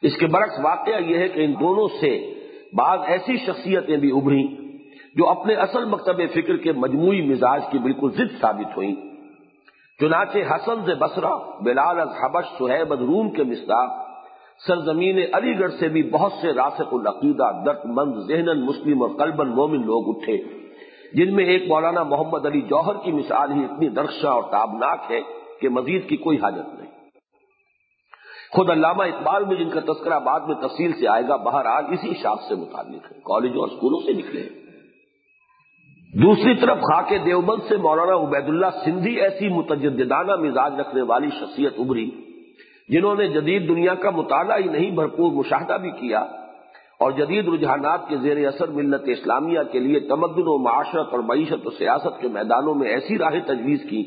اس کے برعکس واقعہ یہ ہے کہ ان دونوں سے بعض ایسی شخصیتیں بھی ابھری جو اپنے اصل مکتب فکر کے مجموعی مزاج کی بالکل ضد ثابت ہوئی چنانچہ حسن سے بسرا بلال از حبش، سہیب روم کے مصداق۔ سرزمین علی گڑھ سے بھی بہت سے راسک العقیدہ درد مند ذہن مسلم اور قلبن مومن لوگ اٹھے۔ جن میں ایک مولانا محمد علی جوہر کی مثال ہی اتنی درخشاں اور تابناک ہے کہ مزید کی کوئی حاجت نہیں۔ خود علامہ اقبال میں جن کا تذکرہ بعد میں تفصیل سے آئے گا، بہرحال اسی شاخ سے متعلق ہے۔ کالجوں اور اسکولوں سے نکلے ہیں۔ دوسری طرف خاک دیوبند سے مولانا عبید اللہ سندھی ایسی متجدانہ مزاج رکھنے والی شخصیت ابری جنہوں نے جدید دنیا کا مطالعہ ہی نہیں، بھرپور مشاہدہ بھی کیا اور جدید رجحانات کے زیر اثر ملت اسلامیہ کے لیے تمدن و معاشرت اور معیشت و سیاست کے میدانوں میں ایسی راہیں تجویز کی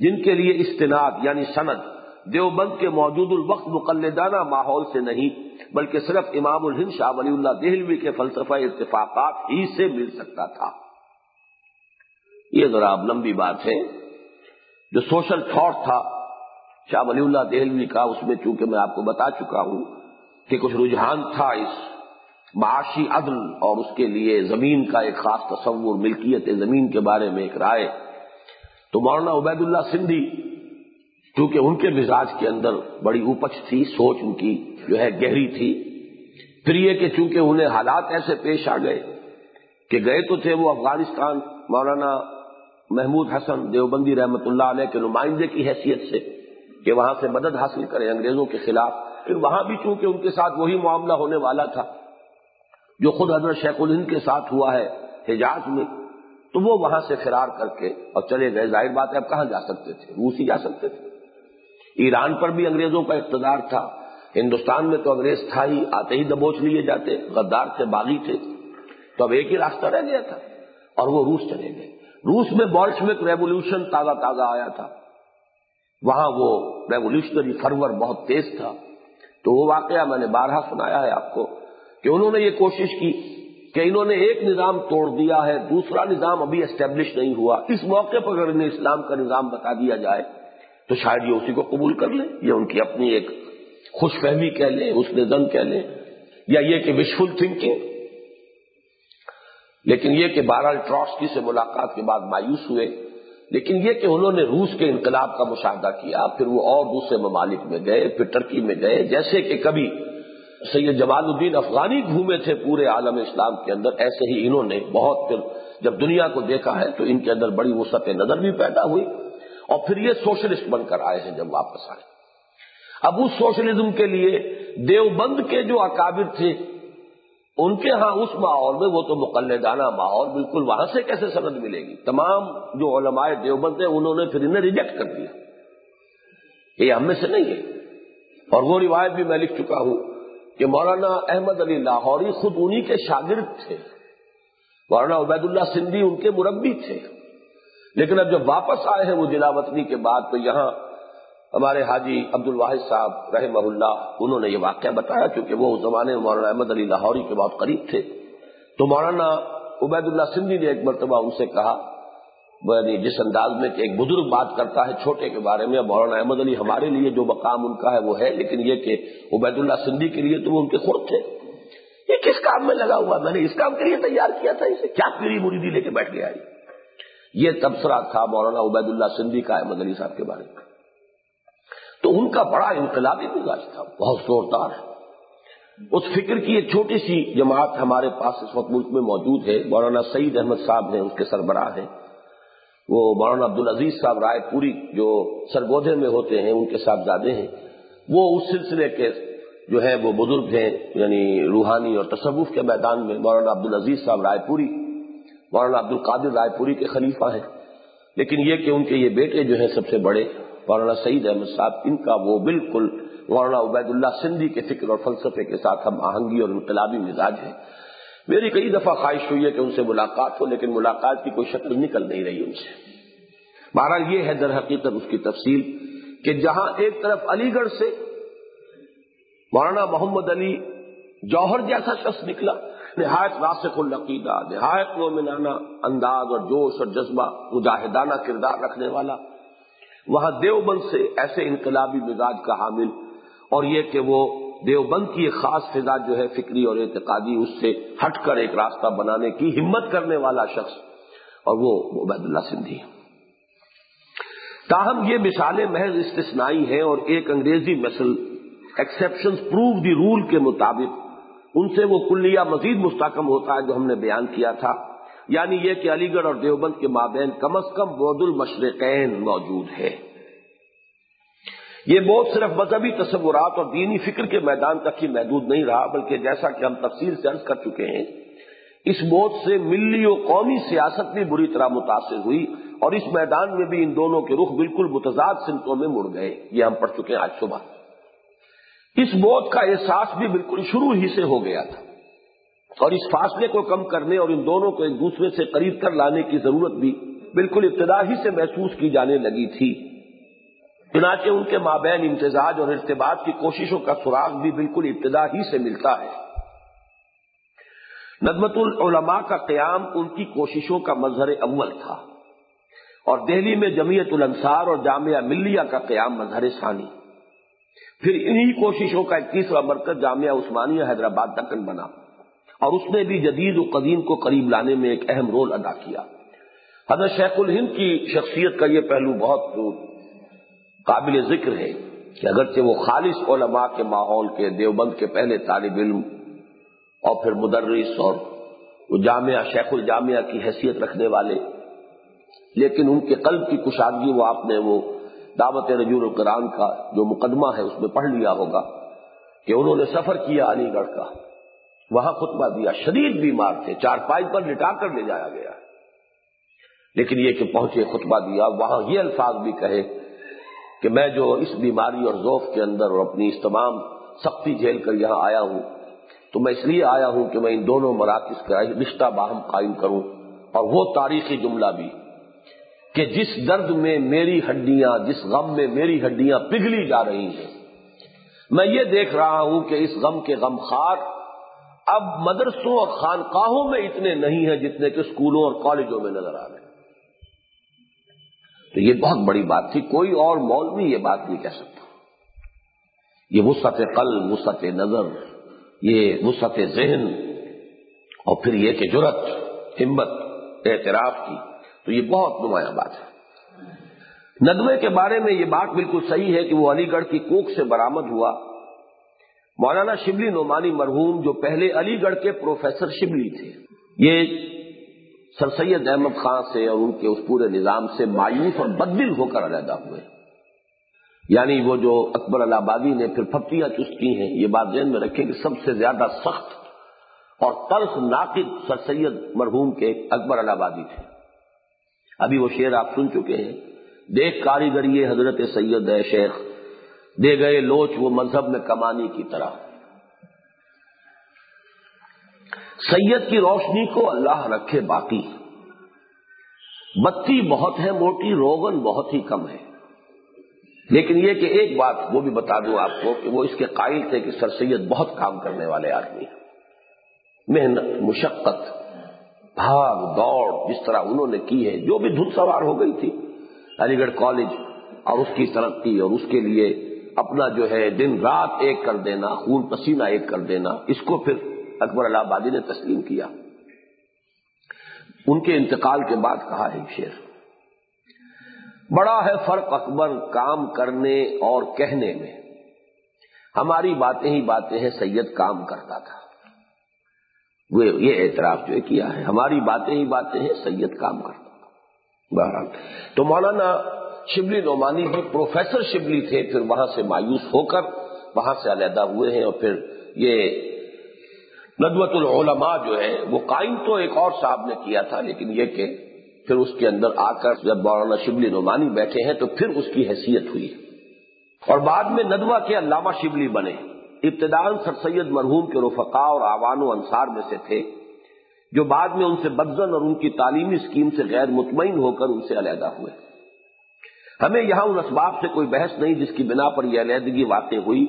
جن کے لیے استناد یعنی سند دیوبند کے موجود الوقت مقلدانہ ماحول سے نہیں، بلکہ صرف امام الہند شاہ ولی اللہ دہلوی کے فلسفہ اتفاقات ہی سے مل سکتا تھا۔ یہ ذرا اب لمبی بات ہے۔ جو سوشل تھاٹ تھا، شاہ ولی اللہ دہلوی کا، اس میں چونکہ میں آپ کو بتا چکا ہوں کہ کچھ رجحان تھا اس معاشی عدل اور اس کے لیے زمین کا ایک خاص تصور، ملکیت زمین کے بارے میں ایک رائے۔ تو مولانا عبید اللہ سندھی، چونکہ ان کے مزاج کے اندر بڑی اوپچ تھی، سوچ ان کی جو ہے گہری تھی، پھر یہ کہ چونکہ انہیں حالات ایسے پیش آ گئے کہ گئے تو تھے وہ افغانستان، مولانا محمود حسن دیوبندی رحمت اللہ علیہ کے نمائندے کی حیثیت سے کہ وہاں سے مدد حاصل کرے انگریزوں کے خلاف، پھر وہاں بھی چونکہ ان کے ساتھ وہی معاملہ ہونے والا تھا، جو خود حضرت شیخ الہند کے ساتھ ہوا ہے حجاز میں، تو وہ وہاں سے فرار کر کے اور چلے گئے۔ ظاہر بات ہے، اب کہاں جا سکتے تھے؟ روس ہی جا سکتے تھے۔ ایران پر بھی انگریزوں کا اقتدار تھا۔ ہندوستان میں تو انگریز تھا ہی، آتے ہی دبوچ لیے جاتے، غدار تھے باغی تھے۔ تو اب ایک ہی راستہ رہ گیا تھا اور وہ روس چلے گئے۔ روس میں بالشمک ریولیوشن تازہ تازہ آیا تھا۔ وہاں وہ ریولیوشنری فرور بہت تیز تھا۔ تو وہ واقعہ میں نے بارہا سنایا ہے آپ کو کہ انہوں نے یہ کوشش کی کہ انہوں نے ایک نظام توڑ دیا ہے، دوسرا نظام ابھی اسٹیبلش نہیں ہوا۔ اس موقع پر اگر انہیں اسلام کا نظام بتا دیا جائے تو شاید یہ اسی کو قبول کر لیں، یہ ان کی اپنی ایک خوش فہمی کہہ لیں اس نے زن کہہ لیں، یا یہ کہ وشفل تھنکنگ لیکن یہ کہ بارہ ٹراسکی سے ملاقات کے بعد مایوس ہوئے، لیکن یہ کہ انہوں نے روس کے انقلاب کا مشاہدہ کیا، پھر وہ اور دوسرے ممالک میں گئے، پھر ٹرکی میں گئے، جیسے کہ کبھی سید جمال الدین افغانی گھومے تھے پورے عالم اسلام کے اندر، ایسے ہی انہوں نے بہت پھر جب دنیا کو دیکھا ہے تو ان کے اندر بڑی وسعت نظر بھی پیدا ہوئی اور پھر یہ سوشلسٹ بن کر آئے ہیں جب واپس آئے۔ اب اس سوشلزم کے لیے دیوبند کے جو اکابر تھے ان کے ہاں اس ماحول میں وہ تو مقلدانہ ماحول، بالکل وہاں سے کیسے سند ملے گی؟ تمام جو علماء دیوبند ہیں، انہوں نے پھر انہیں ریجیکٹ کر دیا۔ یہ ہم میں سے نہیں ہے۔ اور وہ روایت بھی میں لکھ چکا ہوں کہ مولانا احمد علی لاہوری خود انہی کے شاگرد تھے۔ مولانا عبید اللہ سندھی ان کے مربی تھے۔ لیکن اب جب واپس آئے ہیں وہ جلا وطنی کے بعد، تو یہاں ہمارے حاجی عبد الواحد صاحب رحم اللہ، انہوں نے یہ واقعہ بتایا کیونکہ وہ اس زمانے میں مولانا احمد علی لاہوری کے بہت قریب تھے۔ تو مولانا عبید اللہ سندھی نے ایک مرتبہ ان سے کہا یعنی جس انداز میں کہ ایک بزرگ بات کرتا ہے چھوٹے کے بارے میں، مولانا احمد علی ہمارے لیے جو مقام ان کا ہے وہ ہے، لیکن یہ کہ عبید اللہ سندھی کے لیے تو وہ ان کے خود تھے۔ یہ کس کام میں لگا ہوا؟ میں نے اس کام کے لیے تیار کیا تھا، اسے کیا پیری مریدی لے کے بیٹھ گیا یہ تبصرہ تھا مولانا عبید اللہ سندھی کا، احمد علی صاحب کے بارے میں۔ تو ان کا بڑا انقلابی مزاج تھا، بہت زوردار ہے۔ اس فکر کی ایک چھوٹی سی جماعت ہمارے پاس اس وقت ملک میں موجود ہے، مولانا سعید احمد صاحب ہیں اس کے سربراہ ہیں۔ وہ مولانا عبد العزیز صاحب رائے پوری جو سرگودے میں ہوتے ہیں، ان کے صاحبزادے ہیں۔ وہ اس سلسلے کے جو ہے وہ بزرگ ہیں یعنی روحانی اور تصوف کے میدان میں مولانا عبد العزیز صاحب رائے پوری، مولانا عبد القادر رائے پوری کے خلیفہ ہیں۔ لیکن یہ کہ ان کے یہ بیٹے جو ہیں، سب سے بڑے مولانا سعید احمد صاحب، ان کا وہ بالکل مولانا عبید اللہ سندھی کے فکر اور فلسفے کے ساتھ ہم آہنگی اور انقلابی مزاج ہے میری کئی دفعہ خواہش ہوئی ہے کہ ان سے ملاقات ہو، لیکن ملاقات کی کوئی شکل نکل نہیں رہی ان سے۔ بہرحال یہ ہے در حقیقت اس کی تفصیل کہ جہاں ایک طرف علی گڑھ سے مولانا محمد علی جوہر جیسا شخص نکلا، نہایت راسخ العقیدہ، نہایت مومنانہ انداز اور جوش اور جذبہ، مجاہدانہ کردار رکھنے والا وہاں دیوبند سے ایسے انقلابی مزاج کا حامل اور یہ کہ وہ دیوبند کی ایک خاص فضا جو ہے فکری اور اعتقادی اس سے ہٹ کر ایک راستہ بنانے کی ہمت کرنے والا شخص اور وہ عبید اللہ سندھی تاہم یہ مثالیں محض استثنائی ہیں اور ایک انگریزی مسل ایکسپشن پروو دی رول کے مطابق ان سے وہ کلیہ مزید مستحکم ہوتا ہے جو ہم نے بیان کیا تھا۔ یعنی یہ کہ علی گڑھ اور دیوبند کے مابین کم از کم بود المشرقین موجود ہے یہ بہت صرف مذہبی تصورات اور دینی فکر کے میدان تک ہی محدود نہیں رہا، بلکہ جیسا کہ ہم تفصیل سے عرض کر چکے ہیں، اس بوجھ سے ملی و قومی سیاست بھی بری طرح متاثر ہوئی اور اس میدان میں بھی ان دونوں کے رخ بالکل متضاد سمتوں میں مڑ گئے۔ یہ ہم پڑھ چکے ہیں آج صبح۔ اس بوجھ کا احساس بھی بالکل شروع ہی سے ہو گیا تھا۔ اور اس فاصلے کو کم کرنے اور ان دونوں کو ایک دوسرے سے قریب کر لانے کی ضرورت بھی بالکل ابتدا ہی سے محسوس کی جانے لگی تھی۔ چنانچہ ان کے مابین امتزاج اور ارتباط کی کوششوں کا سراغ بھی بالکل ابتدا ہی سے ملتا ہے۔ ندمت العلماء کا قیام ان کی کوششوں کا مظہر اول تھا۔ اور دہلی میں جمیعت الانصار اور جامعہ ملیہ کا قیام مظہر ثانی۔ پھر انہی کوششوں کا ایک تیسرا مرکز جامعہ عثمانیہ حیدرآباد دکن بنا۔ اور اس نے بھی جدید و قدیم کو قریب لانے میں ایک اہم رول ادا کیا۔ حضرت شیخ الہند کی شخصیت کا یہ پہلو بہت قابل ذکر ہے کہ اگرچہ وہ خالص علماء کے ماحول کے دیوبند کے پہلے طالب علم اور پھر مدرس اور وہ جامعہ، شیخ الجامعہ کی حیثیت رکھنے والے، لیکن ان کے قلب کی کشادگی وہ آپ نے وہ دعوت رجور القرآن کا جو مقدمہ ہے اس میں پڑھ لیا ہوگا کہ انہوں نے سفر کیا علی گڑھ کا۔ وہاں خطبہ دیا، شدید بیمار تھے چار پائی پر لٹا کر لے جایا گیا۔ لیکن یہ کہ پہنچے، خطبہ دیا، وہاں یہ الفاظ بھی کہے کہ میں جو اس بیماری اور ذوف کے اندر اور اپنی اس تمام سختی جھیل کر یہاں آیا ہوں، تو میں اس لیے آیا ہوں کہ میں ان دونوں مراکز کا رشتہ باہم قائم کروں۔ اور وہ تاریخی جملہ بھی کہ جس درد میں میری ہڈیاں، جس غم میں میری ہڈیاں پگھلی جا رہی ہیں۔ میں یہ دیکھ رہا ہوں کہ اس غم کے غم خار اب مدرسوں اور خانقاہوں میں اتنے نہیں ہیں جتنے کہ اسکولوں اور کالجوں میں نظر آ رہے ہیں۔ تو یہ بہت بڑی بات تھی، کوئی اور مولوی یہ بات نہیں کہہ سکتا۔ یہ وسعت قلب، وسعت نظر، یہ وسعت ذہن اور پھر یہ کہ جرت ہمت، اعتراف کی، تو یہ بہت نمایاں بات ہے۔ ندوے کے بارے میں یہ بات بالکل صحیح ہے کہ وہ علی گڑھ کی کوک سے برامد ہوا۔ مولانا شبلی نعمانی مرحوم جو پہلے علی گڑھ کے پروفیسر شبلی تھے، یہ سر سید احمد خان سے اور ان کے اس پورے نظام سے مایوس اور بدل ہو کر علیحدہ ہوئے۔ یعنی وہ جو اکبر آبادی نے پھر پھپتیاں چست کی ہیں، یہ بات ذہن میں رکھیں کہ سب سے زیادہ سخت اور تلخ ناقد سر سید مرحوم کے اکبر آبادی تھے۔ ابھی وہ شعر آپ سن چکے ہیں۔ دیکھ کاریگری حضرت سید ہے شیخ دے گئے لوچ وہ مذہب میں کمانی کی طرح۔ سید کی روشنی کو اللہ رکھے باقی۔ بتی بہت ہے، موٹی، روغن بہت ہی کم ہے۔ لیکن یہ کہ ایک بات وہ بھی بتا دوں آپ کو کہ وہ اس کے قائل تھے کہ سر سید بہت کام کرنے والے آدمی ہیں۔ محنت، مشقت، بھاگ، دوڑ جس طرح انہوں نے کی ہے، جو بھی دھن سوار ہو گئی تھی، علی گڑھ کالج اور اس کی ترقی اور اس کے لیے اپنا جو ہے دن رات ایک کر دینا، خون پسینہ ایک کر دینا، اس کو پھر اکبر اللہ آبادی نے تسلیم کیا۔ ان کے انتقال کے بعد کہا ہے شیر بڑا ہے فرق اکبر کام کرنے اور کہنے میں۔ ہماری باتیں ہی باتیں ہیں، سید کام کرتا تھا۔ وہ یہ اعتراف جو کیا ہے، ہماری باتیں ہی باتیں ہیں، سید کام کرتا تھا۔ بہرحال۔ تو مولانا شبلی نعمانی بھی پروفیسر شبلی تھے، پھر وہاں سے مایوس ہو کر وہاں سے علیحدہ ہوئے ہیں اور پھر یہ ندوت العلماء جو ہے وہ قائم تو ایک اور صاحب نے کیا تھا، لیکن یہ کہ پھر اس کے اندر آ کر جب مولانا شبلی نعمانی بیٹھے ہیں تو پھر اس کی حیثیت ہوئی۔ اور بعد میں ندوہ کے علامہ شبلی بنے۔ ابتدان سر سید مرحوم کے رفقا اور آوان و انصار میں سے تھے، جو بعد میں ان سے بدزن اور ان کی تعلیمی اسکیم سے غیر مطمئن ہو کر ان سے علیحدہ ہوئے۔ ہمیں یہاں ان اسباب سے کوئی بحث نہیں جس کی بنا پر یہ علیحدگی واقع ہوئی۔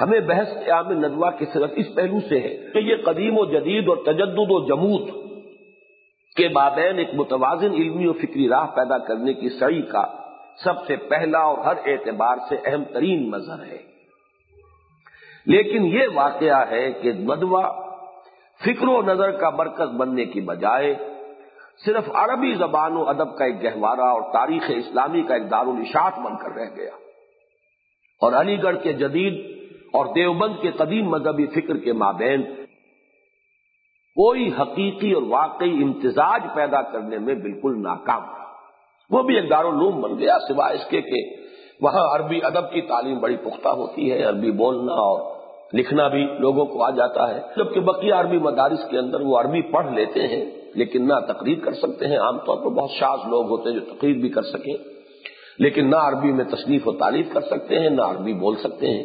ہمیں بحث قیام ندوہ کی صرف اس پہلو سے ہے کہ یہ قدیم و جدید اور تجدد و جمود کے بابین ایک متوازن علمی و فکری راہ پیدا کرنے کی سڑی کا سب سے پہلا اور ہر اعتبار سے اہم ترین مظہر ہے۔ لیکن یہ واقعہ ہے کہ ندوہ فکر و نظر کا مرکز بننے کی بجائے صرف عربی زبان و ادب کا ایک گہوارہ اور تاریخ اسلامی کا ایک دارالشاط بن کر رہ گیا۔ اور علی گڑھ کے جدید اور دیوبند کے قدیم مذہبی فکر کے مابین کوئی حقیقی اور واقعی امتزاج پیدا کرنے میں بالکل ناکام تھا وہ بھی ایک دارالعلوم بن گیا، سوائے اس کے کہ وہاں عربی ادب کی تعلیم بڑی پختہ ہوتی ہے، عربی بولنا اور لکھنا بھی لوگوں کو آ جاتا ہے۔ جبکہ بقیہ عربی مدارس کے اندر وہ عربی پڑھ لیتے ہیں۔ لیکن نہ تقریر کر سکتے ہیں۔ عام طور پر بہت شاذ لوگ ہوتے ہیں جو تقریر بھی کر سکیں، لیکن نہ عربی میں تصنیف و تعریف کر سکتے ہیں، نہ عربی بول سکتے ہیں۔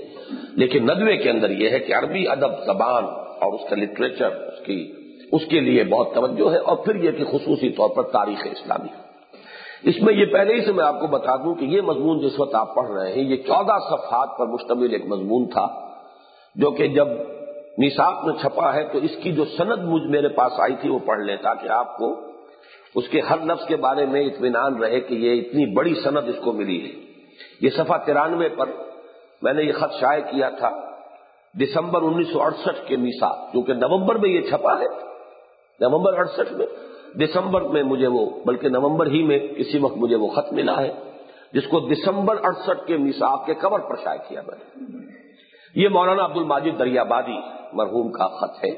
لیکن ندوے کے اندر یہ ہے کہ عربی ادب، زبان اور اس کا لٹریچر اس کی، اس کے لیے بہت توجہ ہے۔ اور پھر یہ کہ خصوصی طور پر تاریخ اسلامی۔ اس میں یہ پہلے ہی سے میں آپ کو بتا دوں کہ یہ مضمون جس وقت آپ پڑھ رہے ہیں، یہ چودہ صفحات پر مشتمل ایک مضمون تھا، جو کہ جب نصاب میں چھپا ہے تو اس کی جو سند مجھ میرے پاس آئی تھی وہ پڑھ لیں تاکہ آپ کو اس کے ہر لفظ کے بارے میں اطمینان رہے کہ یہ اتنی بڑی سند اس کو ملی ہے۔ یہ صفحہ ترانوے پر میں نے یہ خط شائع کیا تھا۔ دسمبر انیس سو اڑسٹھ کے میسا کیونکہ نومبر میں یہ چھپا ہے۔ نومبر اڑسٹھ میں۔ دسمبر میں مجھے وہ، بلکہ نومبر ہی میں کسی وقت مجھے وہ خط ملا ہے، جس کو دسمبر اڑسٹھ کے میساق کے کور پر شائع کیا میں نے۔ یہ مولانا عبد الماجد دریابادی مرحوم کا خط ہے۔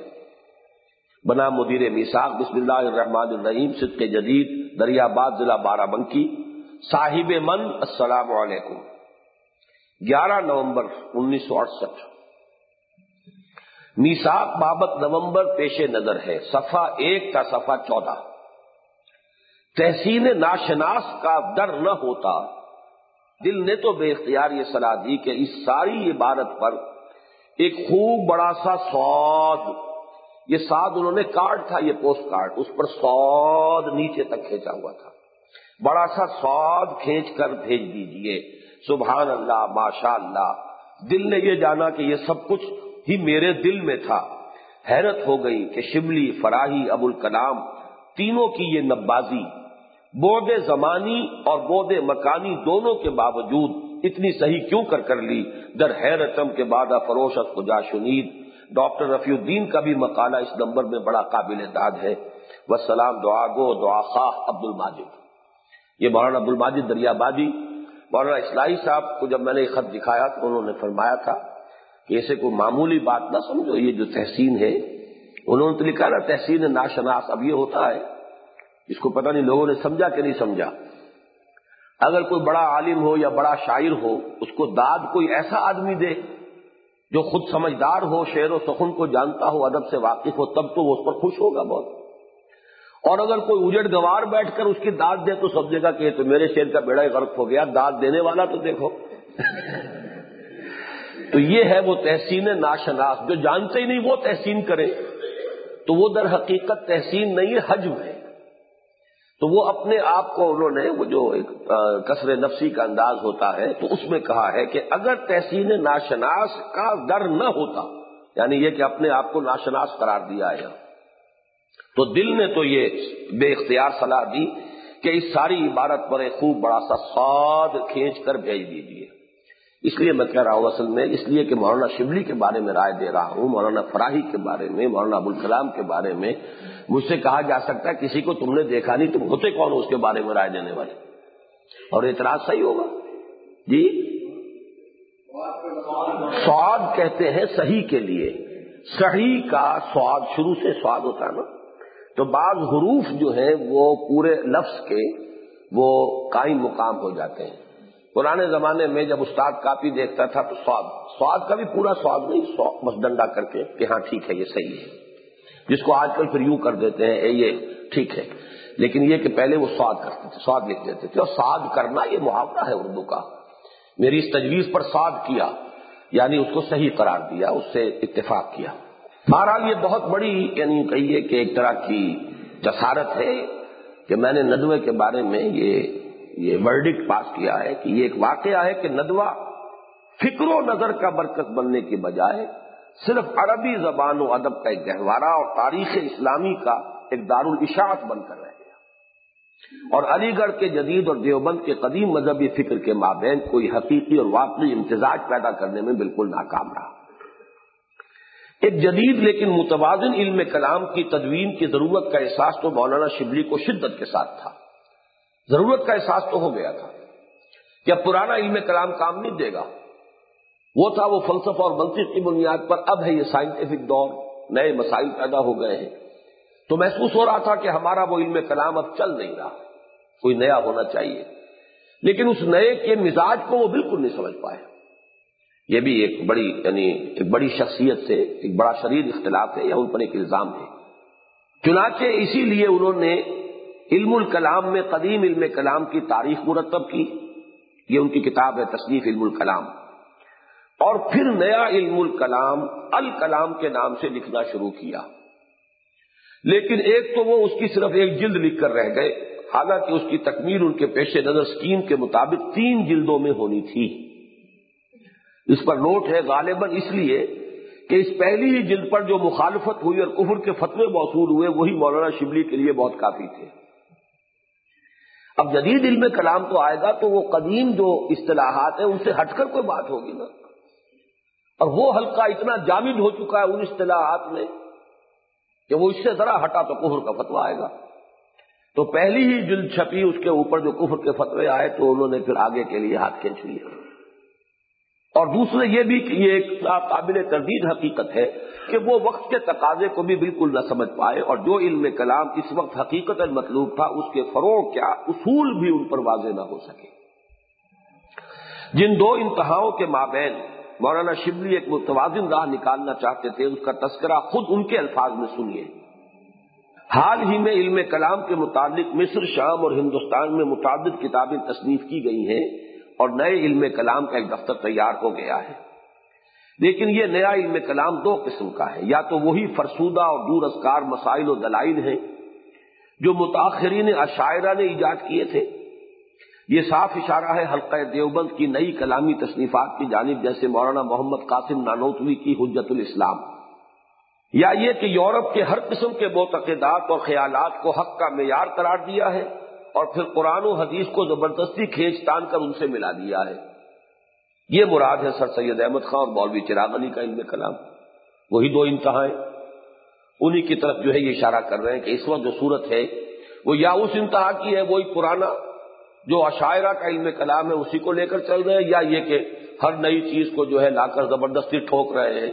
بنا مدیر میساق بسم اللہ الرحمن الرحیم، صدق جدید، دریاباد ضلع بارہ بنکی صاحب من، السلام علیکم۔ گیارہ نومبر انیس سو اڑسٹھ۔ میساک بابت نومبر پیش نظر ہے، صفحہ ایک کا صفحہ چودہ۔ تحسین ناشناس کا ڈر نہ ہوتا۔ دل نے تو بے اختیار یہ صلاح دی کہ اس ساری عبارت پر ایک خوب بڑا سا سود یہ ساد انہوں نے کارڈ تھا، یہ پوسٹ کارڈ، اس پر سود نیچے تک کھینچا ہوا تھا۔ بڑا سا سود کھینچ کر بھیج دیجیے۔ سبحان اللہ، ماشاء اللہ۔ دل نے یہ جانا کہ یہ سب کچھ ہی میرے دل میں تھا۔ حیرت ہو گئی کہ شبلی فراہی ابو الکلام تینوں کی یہ نبازی بورڈ زمانی اور بورڈ مکانی دونوں کے باوجود اتنی صحیح کیوں کر کر لی؟ در حیرتم کے بعد فروشت کو جا شنید۔ ڈاکٹر رفیع الدین کا بھی مقالہ اس نمبر میں بڑا قابل داد ہے۔ وہ سلام دعا گو، دعا خواہ، عبد الماجد۔ یہ مولانا عبد الماجد دریا بادی مولانا اسلائی صاحب کو جب میں نے یہ خط دکھایا تو انہوں نے فرمایا تھا کہ اسے کوئی معمولی بات نہ سمجھو، یہ جو تحسین ہے، انہوں نے تو لکھا نا، تحسین ناشناس، اب یہ ہوتا ہے۔ اس کو پتہ نہیں لوگوں نے سمجھا کہ نہیں سمجھا۔ اگر کوئی بڑا عالم ہو یا بڑا شاعر ہو، اس کو داد کوئی ایسا آدمی دے جو خود سمجھدار ہو، شعر و سخن کو جانتا ہو، ادب سے واقف ہو، تب تو وہ اس پر خوش ہوگا بہت۔ اور اگر کوئی اجڑ گوار بیٹھ کر اس کی داد دے تو سمجھے گا کہ تو میرے شعر کا بیڑا غرق ہو گیا، داد دینے والا تو دیکھو۔ تو یہ ہے وہ تحسین ناشناس۔ جو جانتے ہی نہیں وہ تحسین کرے۔ تو وہ در حقیقت تحسین نہیں ہے حجم۔ ہے تو وہ اپنے آپ کو انہوں نے وہ جو ایک کثر نفسی کا انداز ہوتا ہے تو اس میں کہا ہے کہ اگر تحسین ناشناس کا در نہ ہوتا یعنی یہ کہ اپنے آپ کو ناشناس قرار دیا ہے۔ تو دل نے تو یہ بے اختیار صلاح دی کہ اس ساری عبارت پر ایک خوب بڑا سا سواد کھینچ کر بھیج دیجیے اس لیے میں کہہ رہا ہوں اصل میں، اس لیے کہ مولانا شبلی کے بارے میں رائے دے رہا ہوں، مولانا فراہی کے بارے میں، مولانا ابوالکلام کے بارے میں۔ مجھ سے کہا جا سکتا ہے کسی کو تم نے دیکھا نہیں، تم ہوتے کون اس کے بارے میں رائے دینے والے؟ اور اعتراض صحیح ہوگا۔ جی؟ سواد کہتے ہیں صحیح کے لیے۔ صحیح کا سواد، شروع سے سواد ہوتا ہے نا۔ تو بعض حروف جو ہیں وہ پورے لفظ کے وہ قائم مقام ہو جاتے ہیں۔ پرانے زمانے میں جب استاد کاپی دیکھتا تھا تو سواد سواد کا بھی پورا سواد نہیں بس ڈنڈا کر کے کہ ہاں ٹھیک ہے، یہ صحیح ہے۔ جس کو آج کل پھر یوں کر دیتے ہیں، اے، یہ ٹھیک ہے۔ لیکن یہ کہ پہلے وہ سواد کرتے تھے، سواد لکھ دیتے تھے۔ اور سواد کرنا یہ محاورہ ہے اردو کا۔ میری اس تجویز پر سواد کیا یعنی اس کو صحیح قرار دیا، اس سے اتفاق کیا۔ بہرحال یہ بہت بڑی یعنی کہیے کہ ایک طرح کی جسارت ہے کہ میں نے ندوے کے بارے میں یہ یہ ورڈک پاس کیا ہے کہ یہ ایک واقعہ ہے کہ ندوہ فکر و نظر کا برکت بننے کے بجائے صرف عربی زبان و ادب کا ایک گہوارہ اور تاریخ اسلامی کا ایک دار الاشاعت بن کر رہ گیا۔ اور علی گڑھ کے جدید اور دیوبند کے قدیم مذہبی فکر کے مابین کوئی حقیقی اور واقعی امتزاج پیدا کرنے میں بالکل ناکام رہا۔ ایک جدید لیکن متوازن علم کلام کی تدوین کی ضرورت کا احساس تو مولانا شبلی کو شدت کے ساتھ تھا۔ ضرورت کا احساس تو ہو گیا تھا۔ کہ اب پرانا علم کلام کام نہیں دے گا، وہ تھا وہ فلسفہ اور منطق کی بنیاد پر اب ہے یہ سائنٹیفک دور، نئے مسائل پیدا ہو گئے ہیں۔ تو محسوس ہو رہا تھا کہ ہمارا وہ علم کلام اب چل نہیں رہا، کوئی نیا ہونا چاہیے۔ لیکن اس نئے کے مزاج کو وہ بالکل نہیں سمجھ پائے۔ یہ بھی ایک بڑی یعنی ایک بڑی شخصیت سے ایک بڑا شریر اختلاف ہے یا ان پر ایک الزام ہے۔ چنانچہ اسی لیے انہوں نے علم الکلام میں، قدیم علم کلام کی تاریخ مرتب کی۔ یہ ان کی کتاب ہے، تصنیف علم الکلام۔ اور پھر نیا علم الکلام الکلام کے نام سے لکھنا شروع کیا۔ لیکن ایک تو وہ اس کی صرف ایک جلد لکھ کر رہ گئے۔ حالانکہ اس کی تکمیل ان کے پیش نظر اسکیم کے مطابق تین جلدوں میں ہونی تھی۔ اس پر نوٹ ہے غالباً اس لیے کہ اس پہلی ہی جلد پر جو مخالفت ہوئی اور کفر کے فتوے موصول ہوئے، وہی مولانا شبلی کے لیے بہت کافی تھے۔ اب جدید علم کلام تو آئے گا تو وہ قدیم جو اصطلاحات ہیں ان سے ہٹ کر کوئی بات ہوگی نا۔ اور وہ حلقہ اتنا جامد ہو چکا ہے ان اصطلاحات میں کہ وہ اس سے ذرا ہٹا تو کفر کا فتوا آئے گا۔ تو پہلی ہی جلد چھپی اس کے اوپر جو کفر کے فتوے آئے تو انہوں نے پھر آگے کے لیے ہاتھ کھینچ لیے۔ اور دوسرے یہ بھی کہ یہ ایک قابل تردید حقیقت ہے کہ وہ وقت کے تقاضے کو بھی بالکل نہ سمجھ پائے اور جو علم کلام اس وقت حقیقت مطلوب تھا، اس کے فروغ کیا اصول بھی ان پر واضح نہ ہو سکے۔ جن دو انتہاؤں کے مابین مولانا شبلی ایک متوازن راہ نکالنا چاہتے تھے، اس کا تذکرہ خود ان کے الفاظ میں سنیے۔ حال ہی میں علم کلام کے متعلق مصر، شام اور ہندوستان میں متعدد کتابیں تصنیف کی گئی ہیں اور نئے علم کلام کا ایک دفتر تیار ہو گیا ہے۔ لیکن یہ نیا علم کلام دو قسم کا ہے۔ یا تو وہی فرسودہ اور دور اسکار مسائل و دلائل ہیں جو متاثرین عشاعرہ نے ایجاد کیے تھے۔ یہ صاف اشارہ ہے حلقہ دیوبند کی نئی کلامی تصنیفات کی جانب، جیسے مولانا محمد قاسم نانوتوی کی حجت الاسلام۔ یا یہ کہ یورپ کے ہر قسم کے معتقدات اور خیالات کو حق کا معیار قرار دیا ہے اور پھر قرآن و حدیث کو زبردستی کھینچ تان کر ان سے ملا دیا ہے۔ یہ مراد ہے سر سید احمد خان اور مولوی چراغ علی کا علم کلام۔ وہی دو انتہائیں۔ انہی کی طرف جو ہے یہ اشارہ کر رہے ہیں کہ اس وقت جو صورت ہے، وہ یا اس انتہا کی ہے، وہی پرانا جو عشاعرہ کا علم کلام ہے، اسی کو لے کر چل رہے ہیں، یا یہ کہ ہر نئی چیز کو جو ہے لا کر زبردستی ٹھوک رہے ہیں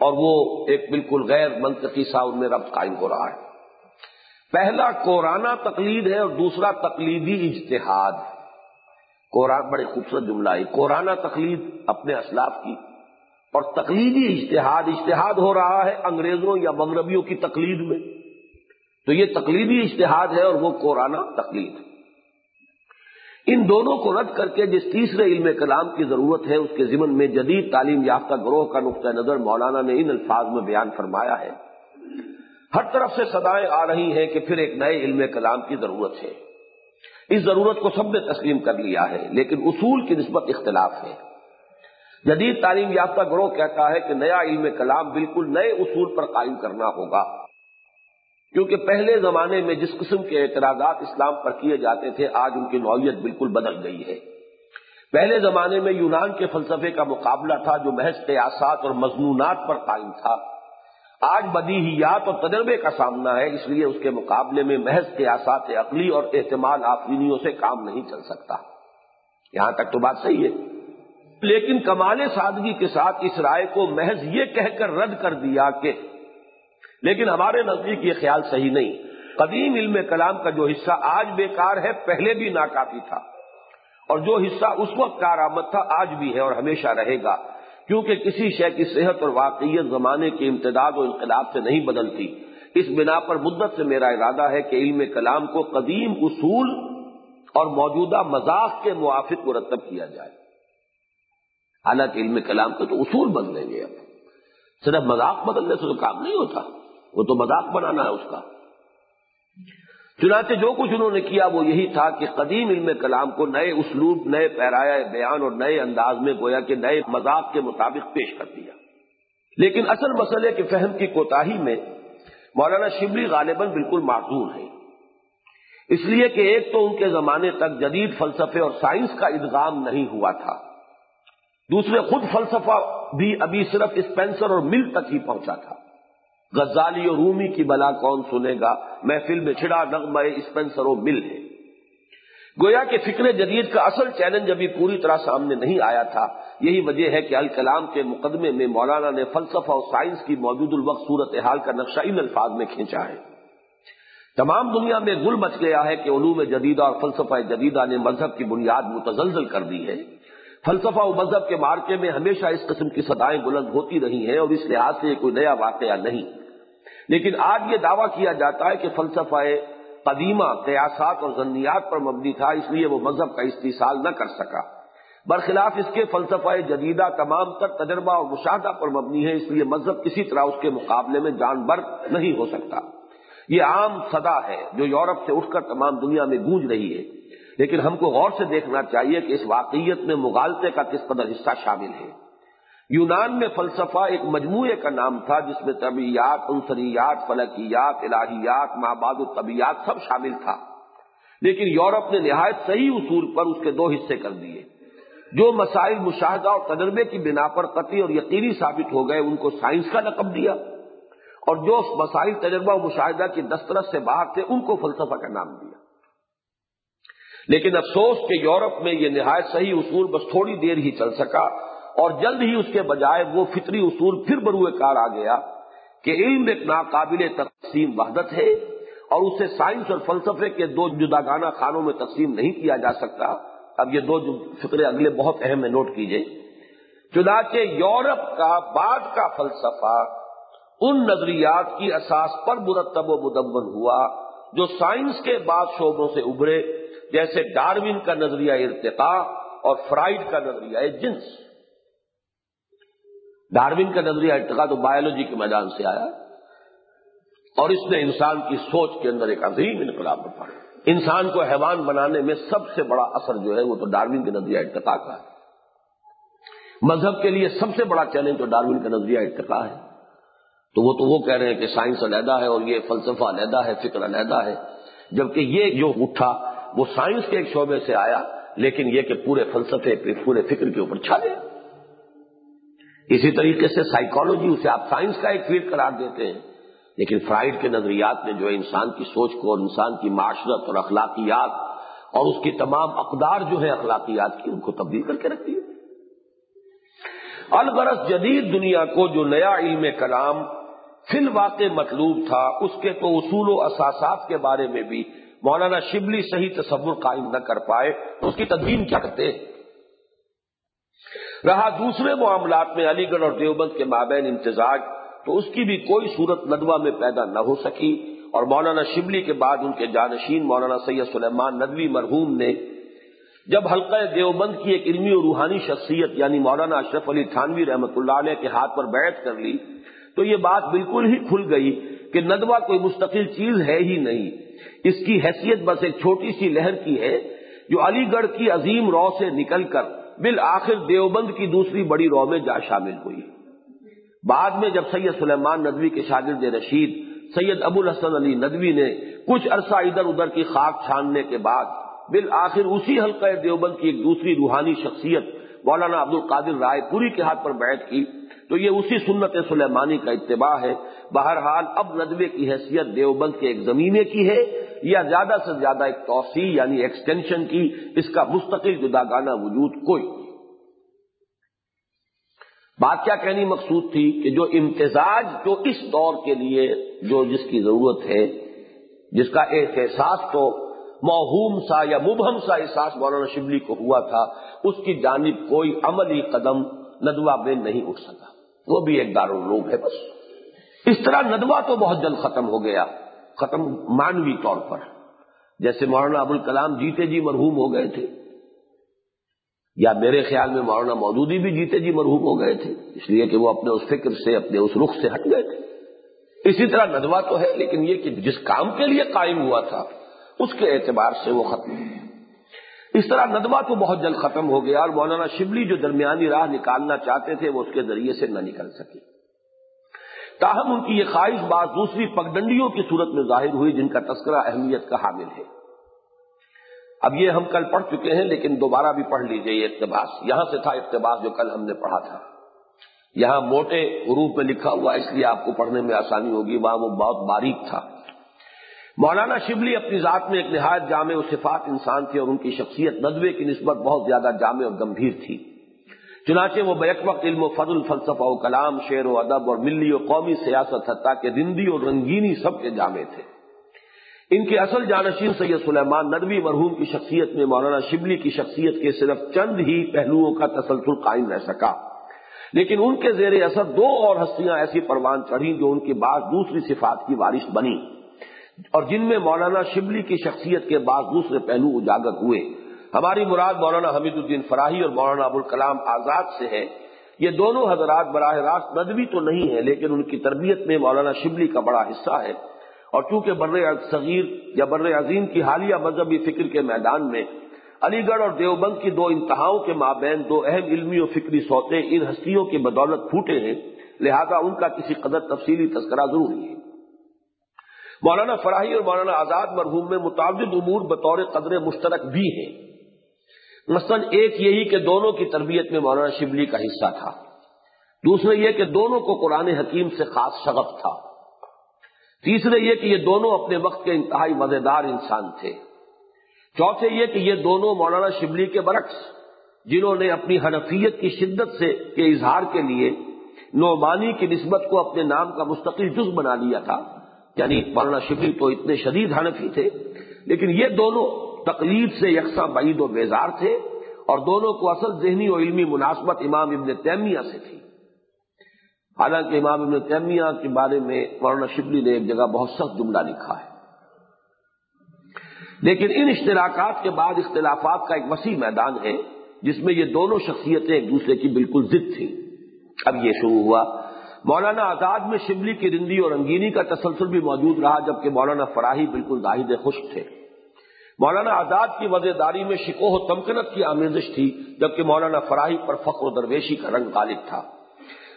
اور وہ ایک بالکل غیر منطقی سا ان میں ربط قائم ہو رہا ہے۔ پہلا کورانا تقلید ہے اور دوسرا تقلیدی اجتہاد۔ قرآن بڑے خوبصورت جملہ ہے۔ کورانا تقلید اپنے اسلاف کی اور تقلیدی اجتہاد اجتہاد ہو رہا ہے انگریزوں یا مغربیوں کی تقلید میں۔ تو یہ تقلیدی اجتہاد ہے اور وہ کورانا تقلید۔ ان دونوں کو رد کر کے جس تیسرے علم کلام کی ضرورت ہے، اس کے ضمن میں جدید تعلیم یافتہ گروہ کا نقطۂ نظر مولانا نے ان الفاظ میں بیان فرمایا ہے۔ ہر طرف سے سدائیں آ رہی ہیں کہ پھر ایک نئے علم کلام کی ضرورت ہے۔ اس ضرورت کو سب نے تسلیم کر لیا ہے، لیکن اصول کی نسبت اختلاف ہے۔ جدید تعلیم یافتہ گروہ کہتا ہے کہ نیا علم کلام بالکل نئے اصول پر قائم کرنا ہوگا۔ کیونکہ پہلے زمانے میں جس قسم کے اعتراضات اسلام پر کیے جاتے تھے، آج ان کی نوعیت بالکل بدل گئی ہے۔ پہلے زمانے میں یونان کے فلسفے کا مقابلہ تھا جو محض قیاسات اور مضمونات پر قائم تھا۔ آج بدیہیات اور تجربے کا سامنا ہے، اس لیے اس کے مقابلے میں محض قیاسات عقلی اور احتمال آفرینیوں سے کام نہیں چل سکتا۔ یہاں تک تو بات صحیح ہے۔ لیکن کمال سادگی کے ساتھ اس رائے کو محض یہ کہہ کر رد کر دیا کہ، لیکن ہمارے نزدیک یہ خیال صحیح نہیں۔ قدیم علم کلام کا جو حصہ آج بیکار ہے، پہلے بھی ناکافی تھا۔ اور جو حصہ اس وقت کارآمد تھا، آج بھی ہے اور ہمیشہ رہے گا۔ کیونکہ کسی شے کی صحت اور واقعیت زمانے کے امتداد و انقلاب سے نہیں بدلتی۔ اس بنا پر مدت سے میرا ارادہ ہے کہ علم کلام کو قدیم اصول اور موجودہ مذاق کے موافق مرتب کیا جائے۔ حالانکہ علم کلام کے تو اصول بدلیں گے۔ اب صرف مذاق بدلنے سے تو کام نہیں ہوتا، وہ تو مذاق بنانا ہے اس کا۔ چنانچہ جو کچھ انہوں نے کیا وہ یہی تھا کہ قدیم علم کلام کو نئے اسلوب، نئے پیرایا بیان اور نئے انداز میں گویا کہ نئے مذاق کے مطابق پیش کر دیا۔ لیکن اصل مسئلے کے فہم کی کوتاہی میں مولانا شبلی غالباً بالکل معذور ہے اس لیے کہ ایک تو ان کے زمانے تک جدید فلسفے اور سائنس کا ادغام نہیں ہوا تھا۔ دوسرے خود فلسفہ بھی ابھی صرف اسپینسر اور مل تک ہی پہنچا تھا۔ غزالی اور رومی کی بلا کون سنے گا؟ محفل میں چھڑا نغمہ اسپینسر و مل ہے۔ گویا کہ فکر جدید کا اصل چیلنج ابھی پوری طرح سامنے نہیں آیا تھا۔ یہی وجہ ہے کہ الکلام کے مقدمے میں مولانا نے فلسفہ اور سائنس کی موجود الوقت صورت حال کا نقشہ ان الفاظ میں کھینچا ہے۔ تمام دنیا میں گل مچ گیا ہے کہ علوم جدیدہ اور فلسفہ جدیدہ نے مذہب کی بنیاد متزلزل کر دی ہے۔ فلسفہ و مذہب کے مارکے میں ہمیشہ اس قسم کی سدائیں بلند ہوتی رہی ہیں اور اس لحاظ سے یہ کوئی نیا واقعہ نہیں۔ لیکن آج یہ دعویٰ کیا جاتا ہے کہ فلسفہ قدیمہ، قیاسات اور ضنیات پر مبنی تھا، اس لیے وہ مذہب کا استحصال نہ کر سکا۔ برخلاف اس کے فلسفہ جدیدہ تمام تر تجربہ اور مشاہدہ پر مبنی ہے اس لیے مذہب کسی طرح اس کے مقابلے میں جانبر نہیں ہو سکتا۔ یہ عام صدا ہے جو یورپ سے اٹھ کر تمام دنیا میں گونج رہی ہے۔ لیکن ہم کو غور سے دیکھنا چاہیے کہ اس واقعیت میں مغالطے کا کس قدر حصہ شامل ہے۔ یونان میں فلسفہ ایک مجموعے کا نام تھا جس میں طبیعت عنصریات، فلکیات، الہیات ماباد الطبیات سب شامل تھا۔ لیکن یورپ نے نہایت صحیح اصول پر اس کے دو حصے کر دیے۔ جو مسائل مشاہدہ اور تجربے کی بنا پر قطعی اور یقینی ثابت ہو گئے، ان کو سائنس کا لقب دیا۔ اور جو مسائل تجربہ و مشاہدہ کی دسترس سے باہر تھے، ان کو فلسفہ کا نام دیا۔ لیکن افسوس کہ یورپ میں یہ نہایت صحیح اصول بس تھوڑی دیر ہی چل سکا اور جلد ہی اس کے بجائے وہ فطری اصول پھر بروئے کار آ گیا کہ علم ایک ناقابل تقسیم وحدت ہے اور اسے سائنس اور فلسفے کے دو جداگانہ خانوں میں تقسیم نہیں کیا جا سکتا۔ اب یہ دو فکرے اگلے بہت اہم ہے نوٹ کیجیے۔ چنانچہ یورپ کا بعد کا فلسفہ ان نظریات کی اساس پر مرتب و مدمن ہوا جو سائنس کے بعد شعبوں سے ابھرے۔ جیسے ڈاروین کا نظریہ ارتقاء اور فرائڈ کا نظریہ جنس۔ ڈاروین کا نظریہ ارتقاء تو بایولوجی کے میدان سے آیا اور اس نے انسان کی سوچ کے اندر ایک عظیم انقلاب برپا انسان کو حیوان بنانے میں سب سے بڑا اثر جو ہے وہ تو ڈاروین کے نظریہ ارتقا کا ہے۔ مذہب کے لیے سب سے بڑا چیلنج تو ڈاروین کا نظریہ ارتقا ہے۔ تو وہ تو وہ کہہ رہے ہیں کہ سائنس علیحدہ ہے اور یہ فلسفہ علیحدہ ہے، فکر علیحدہ ہے۔ جبکہ یہ جو اٹھا وہ سائنس کے ایک شعبے سے آیا، لیکن یہ کہ پورے فلسفے پہ پورے فکر کے اوپر چھا گیا اسی طریقے سے سائیکالوجی اسے آپ سائنس کا ایک فیلڈ قرار دیتے ہیں۔ لیکن فرائڈ کے نظریات نے جو ہے انسان کی سوچ کو اور انسان کی معاشرت اور اخلاقیات اور اس کی تمام اقدار جو ہے اخلاقیات کی، ان کو تبدیل کر کے رکھ دی البرس جدید دنیا کو جو نیا علم کلام فی الواقع مطلوب تھا، اس کے تو اصول و اساسات کے بارے میں بھی مولانا شبلی صحیح تصور قائم نہ کر پائے تو اس کی تدبین کیا کرتے؟ رہا دوسرے معاملات میں علی گڑھ اور دیوبند کے مابین امتزاج تو اس کی بھی کوئی صورت ندوہ میں پیدا نہ ہو سکی۔ اور مولانا شبلی کے بعد ان کے جانشین مولانا سید سلیمان ندوی مرحوم نے، جب حلقہ دیوبند کی ایک علمی اور روحانی شخصیت یعنی مولانا اشرف علی تھانوی رحمۃ اللہ علیہ کے ہاتھ پر بیعت کر لی، تو یہ بات بالکل ہی کھل گئی کہ ندوہ کوئی مستقل چیز ہے ہی نہیں۔ اس کی حیثیت بس ایک چھوٹی سی لہر کی ہے جو علی گڑھ کی عظیم رو سے نکل کر بالآخر دیوبند کی دوسری بڑی رو میں جا شامل ہوئی۔ بعد میں جب سید سلیمان ندوی کے شاگرد رشید، سید ابو الحسن علی ندوی نے کچھ عرصہ ادھر ادھر کی خاک چھاننے کے بعد بالآخر اسی حلقہ دیوبند کی ایک دوسری روحانی شخصیت مولانا عبد القادر رائے پوری کے ہاتھ پر بیٹھ کی۔ تو یہ اسی سنت سلیمانی کا اتباع ہے۔ بہرحال اب ندوے کی حیثیت دیوبند کے ایک زمینے کی ہے۔ یا زیادہ سے زیادہ ایک توسیع یعنی ایکسٹینشن کی اس کا مستقل جدا گانا وجود کوئی۔ بات کیا کہنی مقصود تھی کہ جو امتزاج جو اس دور کے لیے جو جس کی ضرورت ہے، جس کا احساس تو موہوم سا یا مبہم سا احساس مولانا شبلی کو ہوا تھا، اس کی جانب کوئی عملی قدم ندوہ میں نہیں اٹھ سکا۔ وہ بھی ایک دارالعلوم ہے بس۔ اس طرح ندوہ تو بہت جلد ختم ہو گیا۔ ختم مانوی طور پر جیسے مولانا ابوالکلام جیتے جی مرحوم ہو گئے تھے، یا میرے خیال میں مولانا مودودی بھی جیتے جی مرحوم ہو گئے تھے، اس لیے کہ وہ اپنے اس فکر سے، اپنے اس رخ سے ہٹ گئے تھے۔ اسی طرح ندوہ تو ہے، لیکن یہ کہ جس کام کے لیے قائم ہوا تھا، اس کے اعتبار سے وہ ختم۔ اس طرح ندوہ تو بہت جلد ختم ہو گیا اور مولانا شبلی جو درمیانی راہ نکالنا چاہتے تھے، وہ اس کے ذریعے سے نہ نکل سکی تاہم ان کی یہ خواہش بات دوسری پگڈنڈیوں کی صورت میں ظاہر ہوئی جن کا تذکرہ اہمیت کا حامل ہے۔ اب یہ ہم کل پڑھ چکے ہیں لیکن دوبارہ بھی پڑھ لیجیے یہ اقتباس۔ یہاں سے تھا اقتباس جو کل ہم نے پڑھا تھا۔ یہاں موٹے حروف میں لکھا ہوا اس لیے آپ کو پڑھنے میں آسانی ہوگی، وہاں وہ بہت باریک تھا۔ مولانا شبلی اپنی ذات میں ایک نہایت جامع و صفات انسان تھے اور ان کی شخصیت ندوے کی نسبت بہت زیادہ جامع اور گمبھیر تھی۔ چنانچہ وہ بیک وقت علم و فضل، فلسفہ و کلام، شعر و ادب اور ملی و قومی سیاست حتیٰ کہ رندی اور رنگینی سب کے جامع تھے۔ ان کے اصل جانشین سید سلیمان ندوی مرحوم کی شخصیت میں مولانا شبلی کی شخصیت کے صرف چند ہی پہلوؤں کا تسلسل قائم رہ سکا۔ لیکن ان کے زیر اثر دو اور ہستیاں ایسی پروان چڑھی جو ان کی بعد دوسری صفات کی وارث بنی اور جن میں مولانا شبلی کی شخصیت کے بعد دوسرے پہلو اجاگر ہوئے۔ ہماری مراد مولانا حمید الدین فراہی اور مولانا ابوالکلام آزاد سے ہے۔ یہ دونوں حضرات براہ راست ندوی تو نہیں ہے لیکن ان کی تربیت میں مولانا شبلی کا بڑا حصہ ہے۔ اور چونکہ بر صغیر یا بر عظیم کی حالیہ مذہبی فکر کے میدان میں علی گڑھ اور دیوبند کی دو انتہاؤں کے مابین دو اہم علمی و فکری سوتے ان ہستیوں کی بدولت پھوٹے ہیں، لہذا ان کا کسی قدر تفصیلی تذکرہ ضروری ہے مولانا فراہی اور مولانا آزاد مرحوم میں متعدد امور بطور قدر مشترک بھی ہیں۔ مثلاً ایک یہی کہ دونوں کی تربیت میں مولانا شبلی کا حصہ تھا۔ دوسرے یہ کہ دونوں کو قرآن حکیم سے خاص شغف تھا۔ تیسرے یہ کہ یہ دونوں اپنے وقت کے انتہائی مزیدار انسان تھے۔ چوتھے یہ کہ یہ دونوں مولانا شبلی کے برعکس، جنہوں نے اپنی حنفیت کی شدت سے کے اظہار کے لیے نعمانی کی نسبت کو اپنے نام کا مستقل جز بنا لیا تھا یعنی مولانا شبلی تو اتنے شدید حنفی تھے، لیکن یہ دونوں تقلید سے یکساں بعید و بیزار تھے اور دونوں کو اصل ذہنی و علمی مناسبت امام ابن تیمیہ سے تھی۔ حالانکہ امام ابن تیمیہ کے بارے میں مولانا شبلی نے ایک جگہ بہت سخت جملہ لکھا ہے۔ لیکن ان اشتراکات کے بعد اختلافات کا ایک وسیع میدان ہے، جس میں یہ دونوں شخصیتیں ایک دوسرے کی بالکل ضد تھیں۔ اب یہ شروع ہوا۔ مولانا آزاد میں شبلی کی رندی اور رنگینی کا تسلسل بھی موجود رہا، جبکہ مولانا فراہی بالکل زاہد خشک تھے۔ مولانا آزاد کی وزیر داری میں شکوہ و تمکنت کی آمیزش تھی، جبکہ مولانا فراہی پر فخر و درویشی کا رنگ غالب تھا۔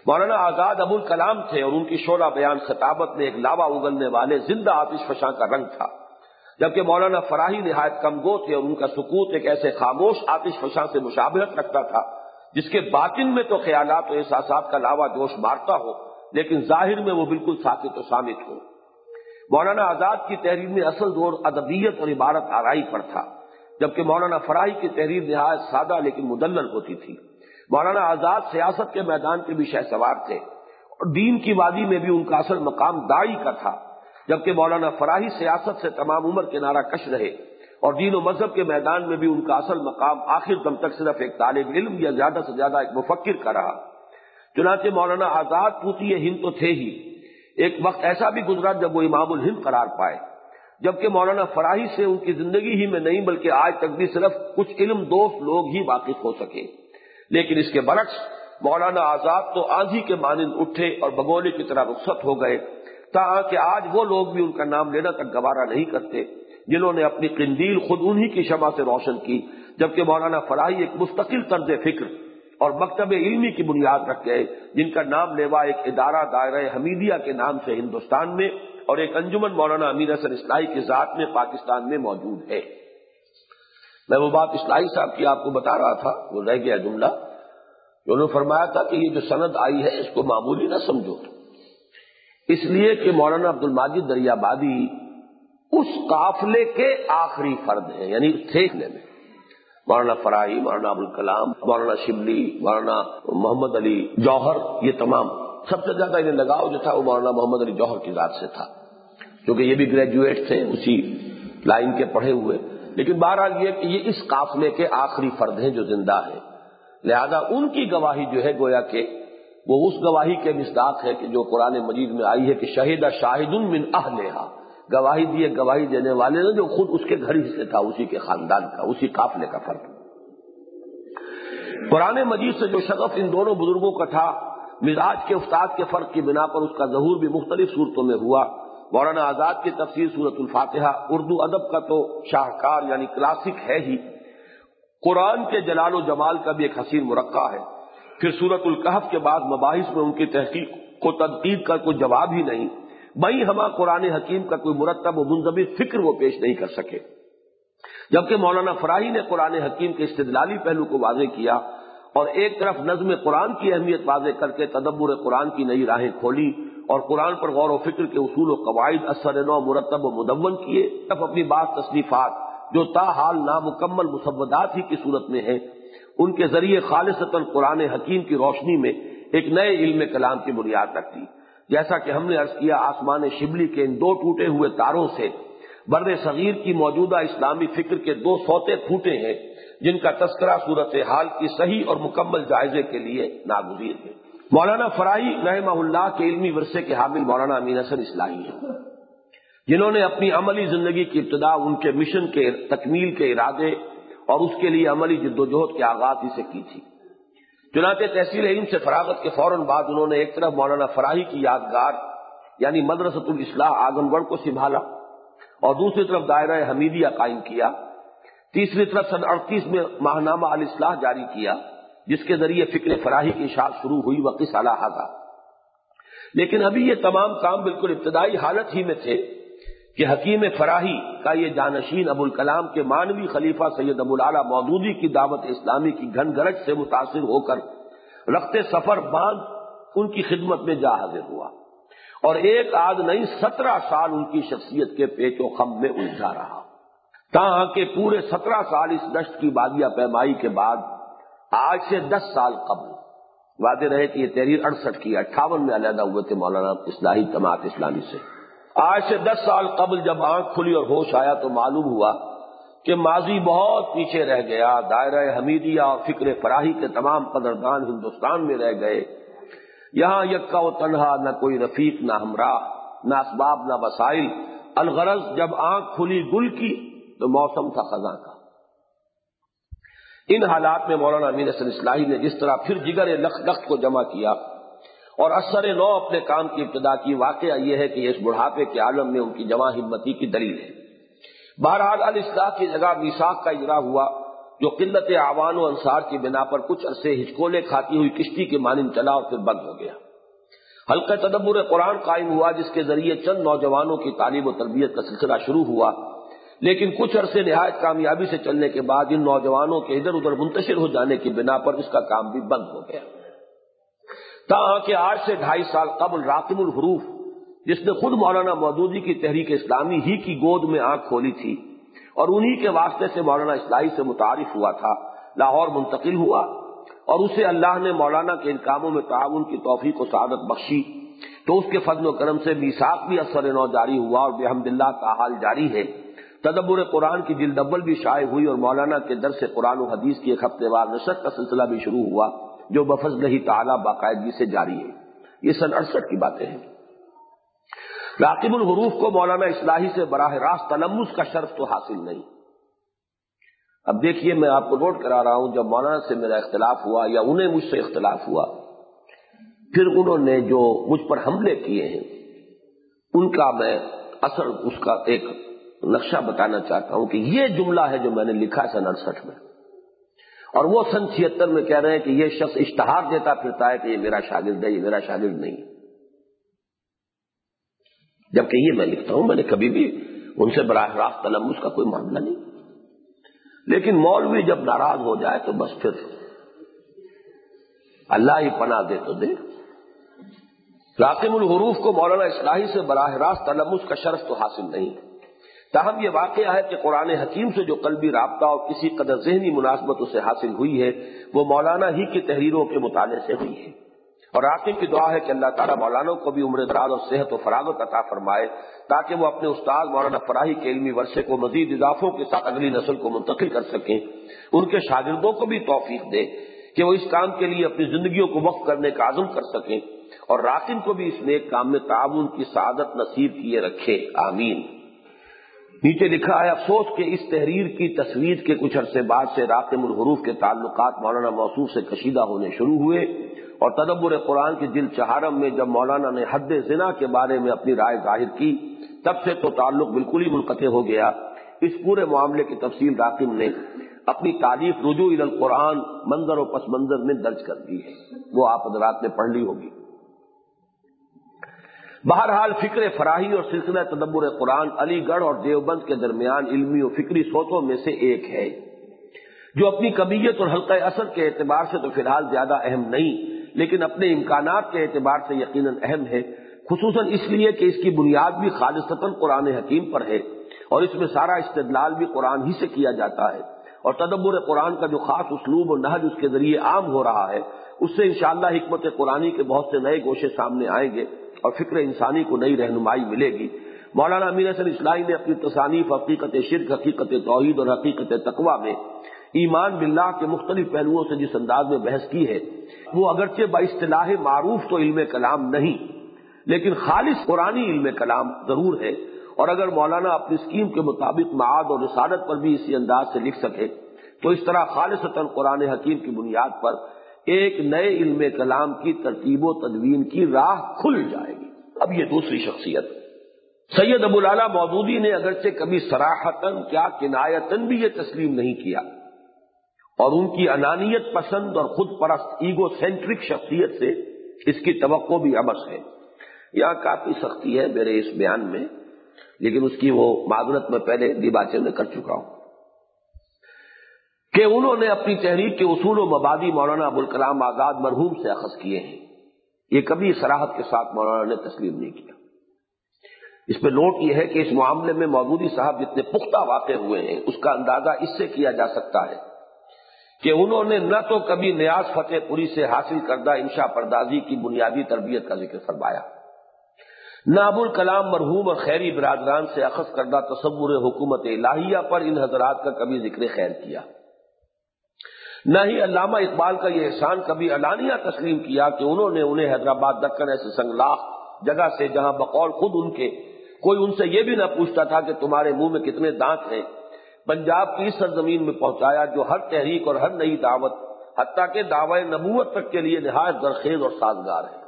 مولانا آزاد ابو الکلام تھے اور ان کی شعلہ بیان خطابت میں ایک لاوا اگلنے والے زندہ آتش فشاں کا رنگ تھا۔ جبکہ مولانا فراہی نہایت کمگو تھے اور ان کا سکوت ایک ایسے خاموش آتش فشاں سے مشابہت رکھتا تھا، جس کے باطن میں تو خیالات و احساسات کا لاوا جوش مارتا ہو، لیکن ظاہر میں وہ بالکل ساکت و سامت ہو۔ مولانا آزاد کی تحریر میں اصل دور ادبیت اور عبارت آرائی پر تھا، جبکہ مولانا فراہی کی تحریر نہایت سادہ لیکن مدلل ہوتی تھی۔ مولانا آزاد سیاست کے میدان کے بھی شہ سوار تھے، اور دین کی وادی میں بھی ان کا اصل مقام دائی کا تھا، جبکہ مولانا فراہی سیاست سے تمام عمر کے نعرہ کش رہے، اور دین و مذہب کے میدان میں بھی ان کا اصل مقام آخر دم تک صرف ایک طالب علم یا زیادہ سے زیادہ ایک مفکر کا رہا۔ چنانچہ مولانا آزاد پوتی ہند تو تھے ہی۔ ایک وقت ایسا بھی گزرا جب وہ امام الہند قرار پائے، جبکہ مولانا فراہی سے ان کی زندگی ہی میں نہیں بلکہ آج تک بھی صرف کچھ علم دوست لوگ ہی واقف ہو سکے۔ لیکن اس کے برعکس، مولانا آزاد تو آندھی کے مانند اٹھے اور بگولے کی طرح رخصت ہو گئے تاکہ آج وہ لوگ بھی ان کا نام لینا تک گوارا نہیں کرتے، جنہوں نے اپنی قندیل خود انہی کی شمع سے روشن کی۔ جبکہ مولانا فراہی ایک مستقل طرز فکر اور مکتب علمی کی بنیاد رکھ گئے، جن کا نام لیوا ایک ادارہ دائرہ حمیدیہ کے نام سے ہندوستان میں اور ایک انجمن مولانا امیر حسن اسلائی کی ذات میں پاکستان میں موجود ہے۔ میں وہ بات اسلائی صاحب کی آپ کو بتا رہا تھا، وہ رہ گیا جملہ۔ انہوں نے فرمایا تھا کہ یہ جو سند آئی ہے، اس کو معمولی نہ سمجھو۔ اس لیے کہ مولانا عبد الماجد دریا بادی اس قافلے کے آخری فرد ہیں یعنی تھیکنے میں۔ مولانا فراہی، مولانا ابوالکلام، مولانا شبلی مولانا محمد علی جوہر، یہ تمام سب سے زیادہ انہیں لگاؤ جو تھا وہ مولانا محمد علی جوہر کی ذات سے تھا۔ کیونکہ یہ بھی گریجویٹ تھے، اسی لائن کے پڑھے ہوئے۔ لیکن بہرحال یہ کہ یہ اس قافلے کے آخری فرد ہیں جو زندہ ہیں۔ لہذا ان کی گواہی جو ہے گویا کہ وہ اس گواہی کے مصداق ہے کہ جو قرآن مجید میں آئی ہے کہ شہید شاہد من اہلہا۔ گواہی دیے، گواہی دینے والے نے جو خود اس کے گھر ہی سے تھا، اسی کے خاندان کا، اسی قافلے کا فرق قرآن مجید سے جو شغف ان دونوں بزرگوں کا تھا، مزاج کے استاد کے فرق کی بنا پر اس کا ظہور بھی مختلف صورتوں میں ہوا۔ مولانا آزاد کی تفسیر صورت الفاتحہ اردو ادب کا تو شاہکار یعنی کلاسک ہے ہی۔ قرآن کے جلال و جمال کا بھی ایک حسین مرقع ہے۔ پھر صورت القحف کے بعد مباحث میں ان کی تحقیق کو تنقید کا کوئی جواب ہی نہیں۔ بھائی ہما قرآن حکیم کا کوئی مرتب و منظم فکر وہ پیش نہیں کر سکے۔ جبکہ مولانا فراہی نے قرآن حکیم کے استدلالی پہلو کو واضح کیا اور ایک طرف نظم قرآن کی اہمیت واضح کر کے تدبر قرآن کی نئی راہیں کھولی اور قرآن پر غور و فکر کے اصول و قواعد اثر نو مرتب و مدون کیے تب اپنی بات تصنیفات جو تا حال نامکمل مسودات ہی کی صورت میں ہے ان کے ذریعے خالص قرآن حکیم کی روشنی میں ایک نئے علم کلام کی بنیاد رکھتی جیسا کہ ہم نے عرض کیا آسمان شبلی کے ان دو ٹوٹے ہوئے تاروں سے، بر صغیر کی موجودہ اسلامی فکر کے دو سوتے پھوٹے ہیں، جن کا تذکرہ صورت حال کی صحیح اور مکمل جائزے کے لیے ناگزیر ہے۔ مولانا فرائی رحمہ اللہ کے علمی ورثے کے حامل مولانا امین حسن اسلائی ہیں۔ جنہوں نے اپنی عملی زندگی کی ابتدا ان کے مشن کے تکمیل کے ارادے اور اس کے لیے عملی جد و جہد کے آغاز ہی سے کی تھی۔ چنانچہ تحصیل علم سے فراغت کے فوراً بعد انہوں نے ایک طرف مولانا فراہی کی یادگار یعنی مدرسۃ الاصلاح آگم گڑھ کو سنبھالا اور دوسری طرف دائرہ حمیدیہ قائم کیا، تیسری طرف سن اڑتیس میں ماہنامہ الاصلاح جاری کیا، جس کے ذریعے فکر فراہی کی اشاعت شروع ہوئی وقت صلاح کا۔ لیکن ابھی یہ تمام کام بالکل ابتدائی حالت ہی میں تھے۔ کہ حکیم فراہی کا یہ جانشین ابو الکلام کے مانوی خلیفہ سید ابو العلیٰ مودودی کی دعوت اسلامی کی گھن گرج سے متاثر ہو کر رختے سفر باندھ ان کی خدمت میں جا حاضر ہوا اور ایک آدھ نہیں، سترہ سال ان کی شخصیت کے پیچ و خم میں الجھا رہا۔ تاہاں کے پورے سترہ سال اس دشت کی بادیا پیمائی کے بعد آج سے دس سال قبل وعدے رہے کہ یہ تحریر اڑسٹھ کی اٹھاون میں علیحدہ ہوئے تھے مولانا اصلاحی جماعت اسلامی سے۔ آج سے دس سال قبل جب آنکھ کھلی اور ہوش آیا تو معلوم ہوا کہ ماضی بہت پیچھے رہ گیا، دائرہ حمیدیہ اور فکر فراہی کے تمام قدردان ہندوستان میں رہ گئے۔ یہاں یکا و تنہا نہ کوئی رفیق، نہ ہمراہ، نہ اسباب، نہ وسائل۔ الغرض جب آنکھ کھلی گل کی تو موسم تھا خزاں کا۔ ان حالات میں مولانا امین حسن اسلاحی نے جس طرح پھر جگر لخ لخت کو جمع کیا۔ اور اثر نو اپنے کام کی ابتدا کی واقعہ یہ ہے کہ اس بڑھاپے کے عالم میں ان کی جمع ہمتی کی دلیل ہے۔ بہرحال الاصلاح کی جگہ میساک کا اجرا ہوا، جو قلت عوان و انصار کی بنا پر کچھ عرصے ہچکولے کھاتی ہوئی کشتی کے مانند چلا اور پھر بند ہو گیا۔ ہلکا تدبر قرآن قائم ہوا، جس کے ذریعے چند نوجوانوں کی تعلیم و تربیت کا سلسلہ شروع ہوا۔ لیکن کچھ عرصے نہایت کامیابی سے چلنے کے بعد ان نوجوانوں کے ادھر ادھر منتشر ہو جانے کی بنا پر اس کا کام بھی بند ہو گیا۔ تاہاں کہ آج سے ڈھائی سال قبل راکم الحروف، جس نے خود مولانا مودودی کی تحریک اسلامی ہی کی گود میں آنکھ کھولی تھی، اور انہی کے واسطے سے مولانا اسلائی سے متعارف ہوا تھا، لاہور منتقل ہوا، اور اسے اللہ نے مولانا کے ان کاموں میں تعاون کی توفیق و سعادت بخشی۔ تو اس کے فضل و کرم سے میساک بھی اثر نو جاری ہوا اور بحمد اللہ کا حال جاری ہے۔ تدبر قرآن کی جلد اول بھی شائع ہوئی اور مولانا کے در سے قرآن و حدیث کی ایک ہفتے بعد نشر کا سلسلہ بھی شروع ہوا۔ جو بفضل ہی تعالیٰ باقاعدگی سے جاری ہے۔ یہ سن اڑسٹھ کی باتیں ہیں۔ راقب الحروف کو مولانا اصلاحی سے براہ راست تلمس کا شرف تو حاصل نہیں۔ اب دیکھیے میں آپ کو نوٹ کرا رہا ہوں، جب مولانا سے میرا اختلاف ہوا یا انہیں مجھ سے اختلاف ہوا، پھر انہوں نے جو مجھ پر حملے کیے ہیں، ان کا میں اثر اس کا ایک نقشہ بتانا چاہتا ہوں کہ یہ جملہ ہے جو میں نے لکھا سن اڑسٹھ میں۔ اور وہ سن چھتر میں کہہ رہے ہیں کہ یہ شخص اشتہار دیتا پھرتا ہے کہ یہ میرا شاگرد ہے، یہ میرا شاگرد نہیں۔ جبکہ یہ میں لکھتا ہوں، میں نے کبھی بھی ان سے براہ راست تلمس کا کوئی معاملہ نہیں۔ لیکن مولوی جب ناراض ہو جائے تو بس پھر اللہ ہی پناہ دے تو دے۔ راقم الحروف کو مولانا اصلاحی سے براہ راست تلمس کا شرف تو حاصل نہیں۔ تاہم یہ واقعہ ہے کہ قرآن حکیم سے جو قلبی رابطہ اور کسی قدر ذہنی مناسبت اسے حاصل ہوئی ہے، وہ مولانا ہی کی تحریروں کے مطالعے سے ہوئی ہے۔ اور راقم کی دعا ہے کہ اللہ تعالیٰ مولانا کو بھی عمر دراز اور صحت و فراغت عطا فرمائے، تاکہ وہ اپنے استاد مولانا فراہی کے علمی ورثے کو مزید اضافوں کے ساتھ اگلی نسل کو منتقل کر سکیں۔ ان کے شاگردوں کو بھی توفیق دے کہ وہ اس کام کے لیے اپنی زندگیوں کو وقف کرنے کا عزم کر سکیں اور راقم کو بھی اس نیک کام میں تعاون کی سعادت نصیب کیے رکھے۔ آمین۔ نیچے لکھا ہے افسوس کہ اس تحریر کی تصویر کے کچھ عرصے بعد سے راقم الحروف کے تعلقات مولانا موصوف سے کشیدہ ہونے شروع ہوئے اور تدبر قرآن کی دل چہارم میں جب مولانا نے حد زنا کے بارے میں اپنی رائے ظاہر کی، تب سے تو تعلق بالکل ہی منقطع ہو گیا۔ اس پورے معاملے کی تفصیل راقم نے اپنی تعریف رجوع القرآن منظر و پس منظر میں درج کر دی ہے۔ وہ آپ حضرات نے پڑھ لی ہوگی۔ بہرحال فکر فراہی اور سلسلہ تدبر قرآن علی گڑھ اور دیوبند کے درمیان علمی و فکری سوچوں میں سے ایک ہے۔ جو اپنی کبیت اور حلقہ اثر کے اعتبار سے تو فی الحال زیادہ اہم نہیں، لیکن اپنے امکانات کے اعتبار سے یقیناً اہم ہے۔ خصوصاً اس لیے کہ اس کی بنیاد بھی خالصتاً قرآن حکیم پر ہے اور اس میں سارا استدلال بھی قرآن ہی سے کیا جاتا ہے۔ اور تدبر قرآن کا جو خاص اسلوب اور نہج اس کے ذریعے عام ہو رہا ہے، اس سے انشاءاللہ حکمت قرآنی کے بہت سے نئے گوشے سامنے آئیں گے۔ اور فکر انسانی کو نئی رہنمائی ملے گی۔ مولانا امیر حسن اسلائی نے اپنی تصانیف حقیقت شرک، حقیقت توحید اور حقیقت تقوا میں ایمان باللہ کے مختلف پہلوؤں سے جس انداز میں بحث کی ہے، وہ اگرچہ با اصطلاح معروف تو علم کلام نہیں، لیکن خالص قرآنی علم کلام ضرور ہے۔ اور اگر مولانا اپنی اسکیم کے مطابق معاد اور رسالت پر بھی اسی انداز سے لکھ سکے، تو اس طرح خالص قرآن حکیم کی بنیاد پر ایک نئے علم کلام کی ترتیب و تدوین کی راہ کھل جائے گی۔ اب یہ دوسری شخصیت۔ سید ابو لالا مودودی نے اگرچہ کبھی سراہتن کیا کنایتن بھی یہ تسلیم نہیں کیا، اور ان کی انانیت پسند اور خود پرست ایگو سینٹرک شخصیت سے اس کی توقع بھی امس ہے۔ یہاں کافی سختی ہے میرے اس بیان میں، لیکن اس کی وہ معذرت میں پہلے دی باتیں میں کر چکا ہوں۔ کہ انہوں نے اپنی تحریک کے اصول و مبادی مولانا ابوالکلام آزاد مرحوم سے اخذ کیے ہیں۔ یہ کبھی سراحت کے ساتھ مولانا نے تسلیم نہیں کیا۔ اس پہ نوٹ یہ ہے کہ اس معاملے میں مودودی صاحب جتنے پختہ واقع ہوئے ہیں، اس کا اندازہ اس سے کیا جا سکتا ہے کہ انہوں نے نہ تو کبھی نیاز فتح پوری سے حاصل کردہ انشا پردازی کی بنیادی تربیت کا ذکر فرمایا۔ نہ ابو الکلام مرحوم اور خیری برادران سے اخذ کردہ تصور حکومت الہیہ پر ان حضرات کا کبھی ذکر خیر کیا۔ نہ ہی علامہ اقبال کا یہ احسان کبھی علانیہ تسلیم کیا کہ انہوں نے انہیں حیدرآباد دکن ایسے سنگلاخ جگہ سے جہاں بقول خود ان کے کوئی ان سے یہ بھی نہ پوچھتا تھا کہ تمہارے منہ میں کتنے دانت ہیں۔ پنجاب کی سرزمین میں پہنچایا جو ہر تحریک اور ہر نئی دعوت، حتیٰ کہ دعوی نبوت تک کے لیے نہایت درخیز اور سازگار ہے۔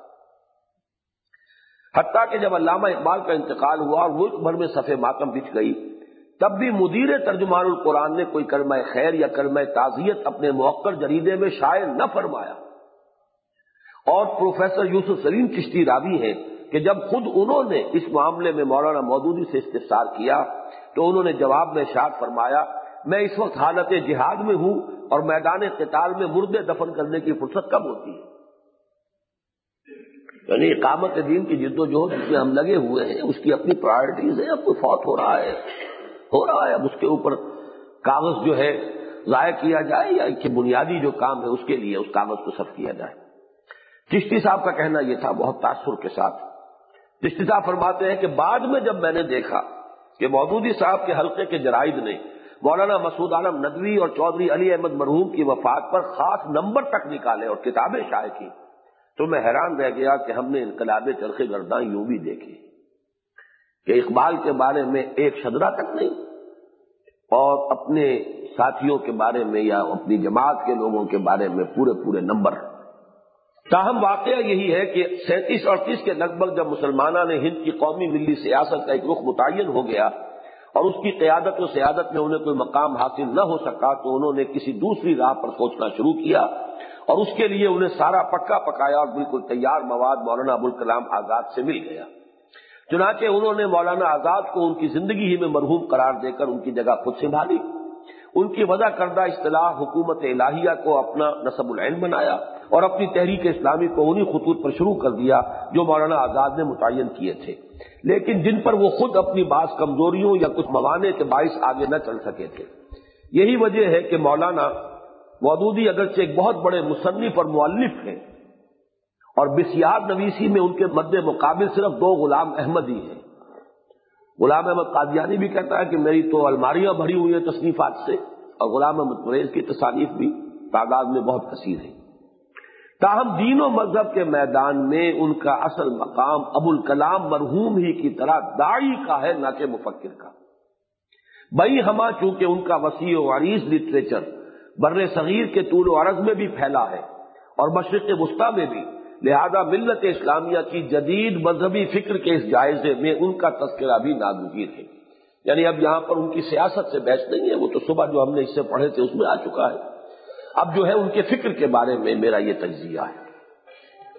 حتیٰ کہ جب علامہ اقبال کا انتقال ہوا اور ملک بھر میں صفحے ماتم بچ گئی۔ تب بھی مدیر ترجمان القرآن نے کوئی کرمہ خیر یا کرمہ تعزیت اپنے موقع جریدے میں شائع نہ فرمایا۔ اور پروفیسر یوسف سلیم چشتی راوی ہیں کہ جب خود انہوں نے اس معاملے میں مولانا مودودی سے استفسار کیا تو انہوں نے جواب میں شاد فرمایا، میں اس وقت حالت جہاد میں ہوں اور میدان قتال میں مردے دفن کرنے کی فرصت کب ہوتی ہے؟ یعنی اقامت دین کی جد و جہد جس میں ہم لگے ہوئے ہیں، اس کی اپنی پرائرٹیز ہیں، اب تو فوت ہو رہا ہے۔ ہو رہا ہے، اب اس کے اوپر کاغذ جو ہے ضائع کیا جائے یا کہ بنیادی جو کام ہے اس کے لیے اس کاغذ کو سب کیا جائے۔ چشتی صاحب کا کہنا یہ تھا بہت تاثر کے ساتھ۔ چشتی صاحب فرماتے ہیں کہ بعد میں جب میں نے دیکھا کہ مودودی صاحب کے حلقے کے جرائد نے مولانا مسعود عالم ندوی اور چودھری علی احمد مرحوم کی وفات پر خاص نمبر تک نکالے اور کتابیں شائع کی تو میں حیران رہ گیا کہ ہم نے انقلاب چرخے گرداں یوں بھی دیکھی۔ کہ اقبال کے بارے میں ایک شدرا تک نہیں، اور اپنے ساتھیوں کے بارے میں یا اپنی جماعت کے لوگوں کے بارے میں پورے پورے نمبر۔ تاہم واقعہ یہی ہے کہ سینتیس اڑتیس کے لگ بھگ جب مسلمانوں نے ہند کی قومی ملی سیاست کا ایک رخ متعین ہو گیا اور اس کی قیادت و سیادت میں انہیں کوئی مقام حاصل نہ ہو سکا، تو انہوں نے کسی دوسری راہ پر سوچنا شروع کیا اور اس کے لیے انہیں سارا پکا پکایا اور بالکل تیار مواد مولانا ابوالکلام آزاد سے مل گیا۔ چنانچہ انہوں نے مولانا آزاد کو ان کی زندگی ہی میں مرحوم قرار دے کر ان کی جگہ خود سنبھالی۔ ان کی وضع کردہ اصطلاح حکومت الہیہ کو اپنا نصب العین بنایا اور اپنی تحریک اسلامی کو انہی خطوط پر شروع کر دیا جو مولانا آزاد نے متعین کیے تھے۔ لیکن جن پر وہ خود اپنی بعض کمزوریوں یا کچھ موانع کے باعث آگے نہ چل سکے تھے۔ یہی وجہ ہے کہ مولانا مودودی اگرچہ ایک بہت بڑے مصنف اور مؤلف ہیں اور بسیار نویسی میں ان کے مد مقابل صرف دو غلام احمد ہی ہیں۔ غلام احمد قادیانی بھی کہتا ہے کہ میری تو الماریاں بھری ہوئی ہیں تصنیفات سے اور غلام احمد قریض کی تصانیف بھی تعداد میں بہت کثیر ہے تاہم دین و مذہب کے میدان میں ان کا اصل مقام ابو الکلام مرحوم ہی کی طرح دائی کا ہے، نہ کہ مفکر کا۔ بئی ہما چونکہ ان کا وسیع و عریض لٹریچر بر صغیر کے طول و عرض میں بھی پھیلا ہے اور مشرق وسطی میں بھی۔ لہذا ملت اسلامیہ کی جدید مذہبی فکر کے اس جائزے میں ان کا تذکرہ بھی ناگزیر ہے۔ یعنی اب یہاں پر ان کی سیاست سے بحث نہیں ہے، وہ تو صبح جو ہم نے اس سے پڑھے تھے اس میں آ چکا ہے۔ اب جو ہے ان کے فکر کے بارے میں میرا یہ تجزیہ ہے۔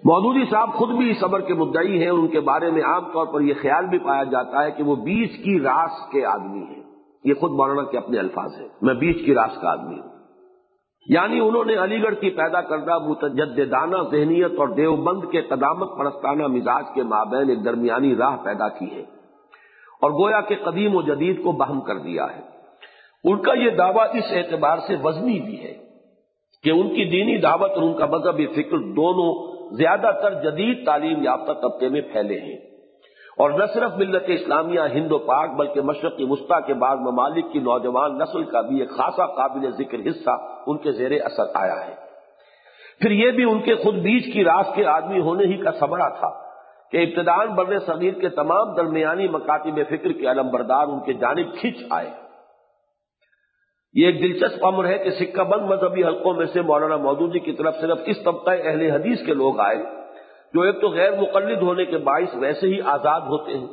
مودودی صاحب خود بھی اس عمر کے مدعی ہیں ان کے بارے میں عام طور پر یہ خیال بھی پایا جاتا ہے کہ وہ بیچ کی راس کے آدمی ہیں۔ یہ خود مولانا کے اپنے الفاظ ہیں، میں بیچ کی راس کا آدمی ہوں۔ یعنی انہوں نے علی گڑھ کی پیدا کردہ متجدانہ ذہنیت اور دیوبند کے قدامت پرستانہ مزاج کے مابین ایک درمیانی راہ پیدا کی ہے اور گویا کے قدیم و جدید کو بہم کر دیا ہے۔ ان کا یہ دعویٰ اس اعتبار سے وزنی بھی ہے کہ ان کی دینی دعوت اور ان کا مذہبی فکر دونوں زیادہ تر جدید تعلیم یافتہ طبقے میں پھیلے ہیں۔ اور نہ صرف ملت اسلامیہ ہند و پاک بلکہ مشرقی وسطی کے بعض ممالک کی نوجوان نسل کا بھی ایک خاصا قابل ذکر حصہ ان کے زیر اثر آیا ہے۔ پھر یہ بھی ان کے خود بیچ کی راس کے آدمی ہونے ہی کا سبرا تھا کہ ابتدان برن صغیر کے تمام درمیانی مکاتب فکر کے علم بردار ان کے جانب کھینچ آئے۔ یہ ایک دلچسپ امر ہے کہ سکہ بند مذہبی حلقوں میں سے مولانا مودودی کی طرف صرف اس طبقہ اہل حدیث کے لوگ آئے۔ جو ایک تو غیر مقلد ہونے کے باعث ویسے ہی آزاد ہوتے ہیں۔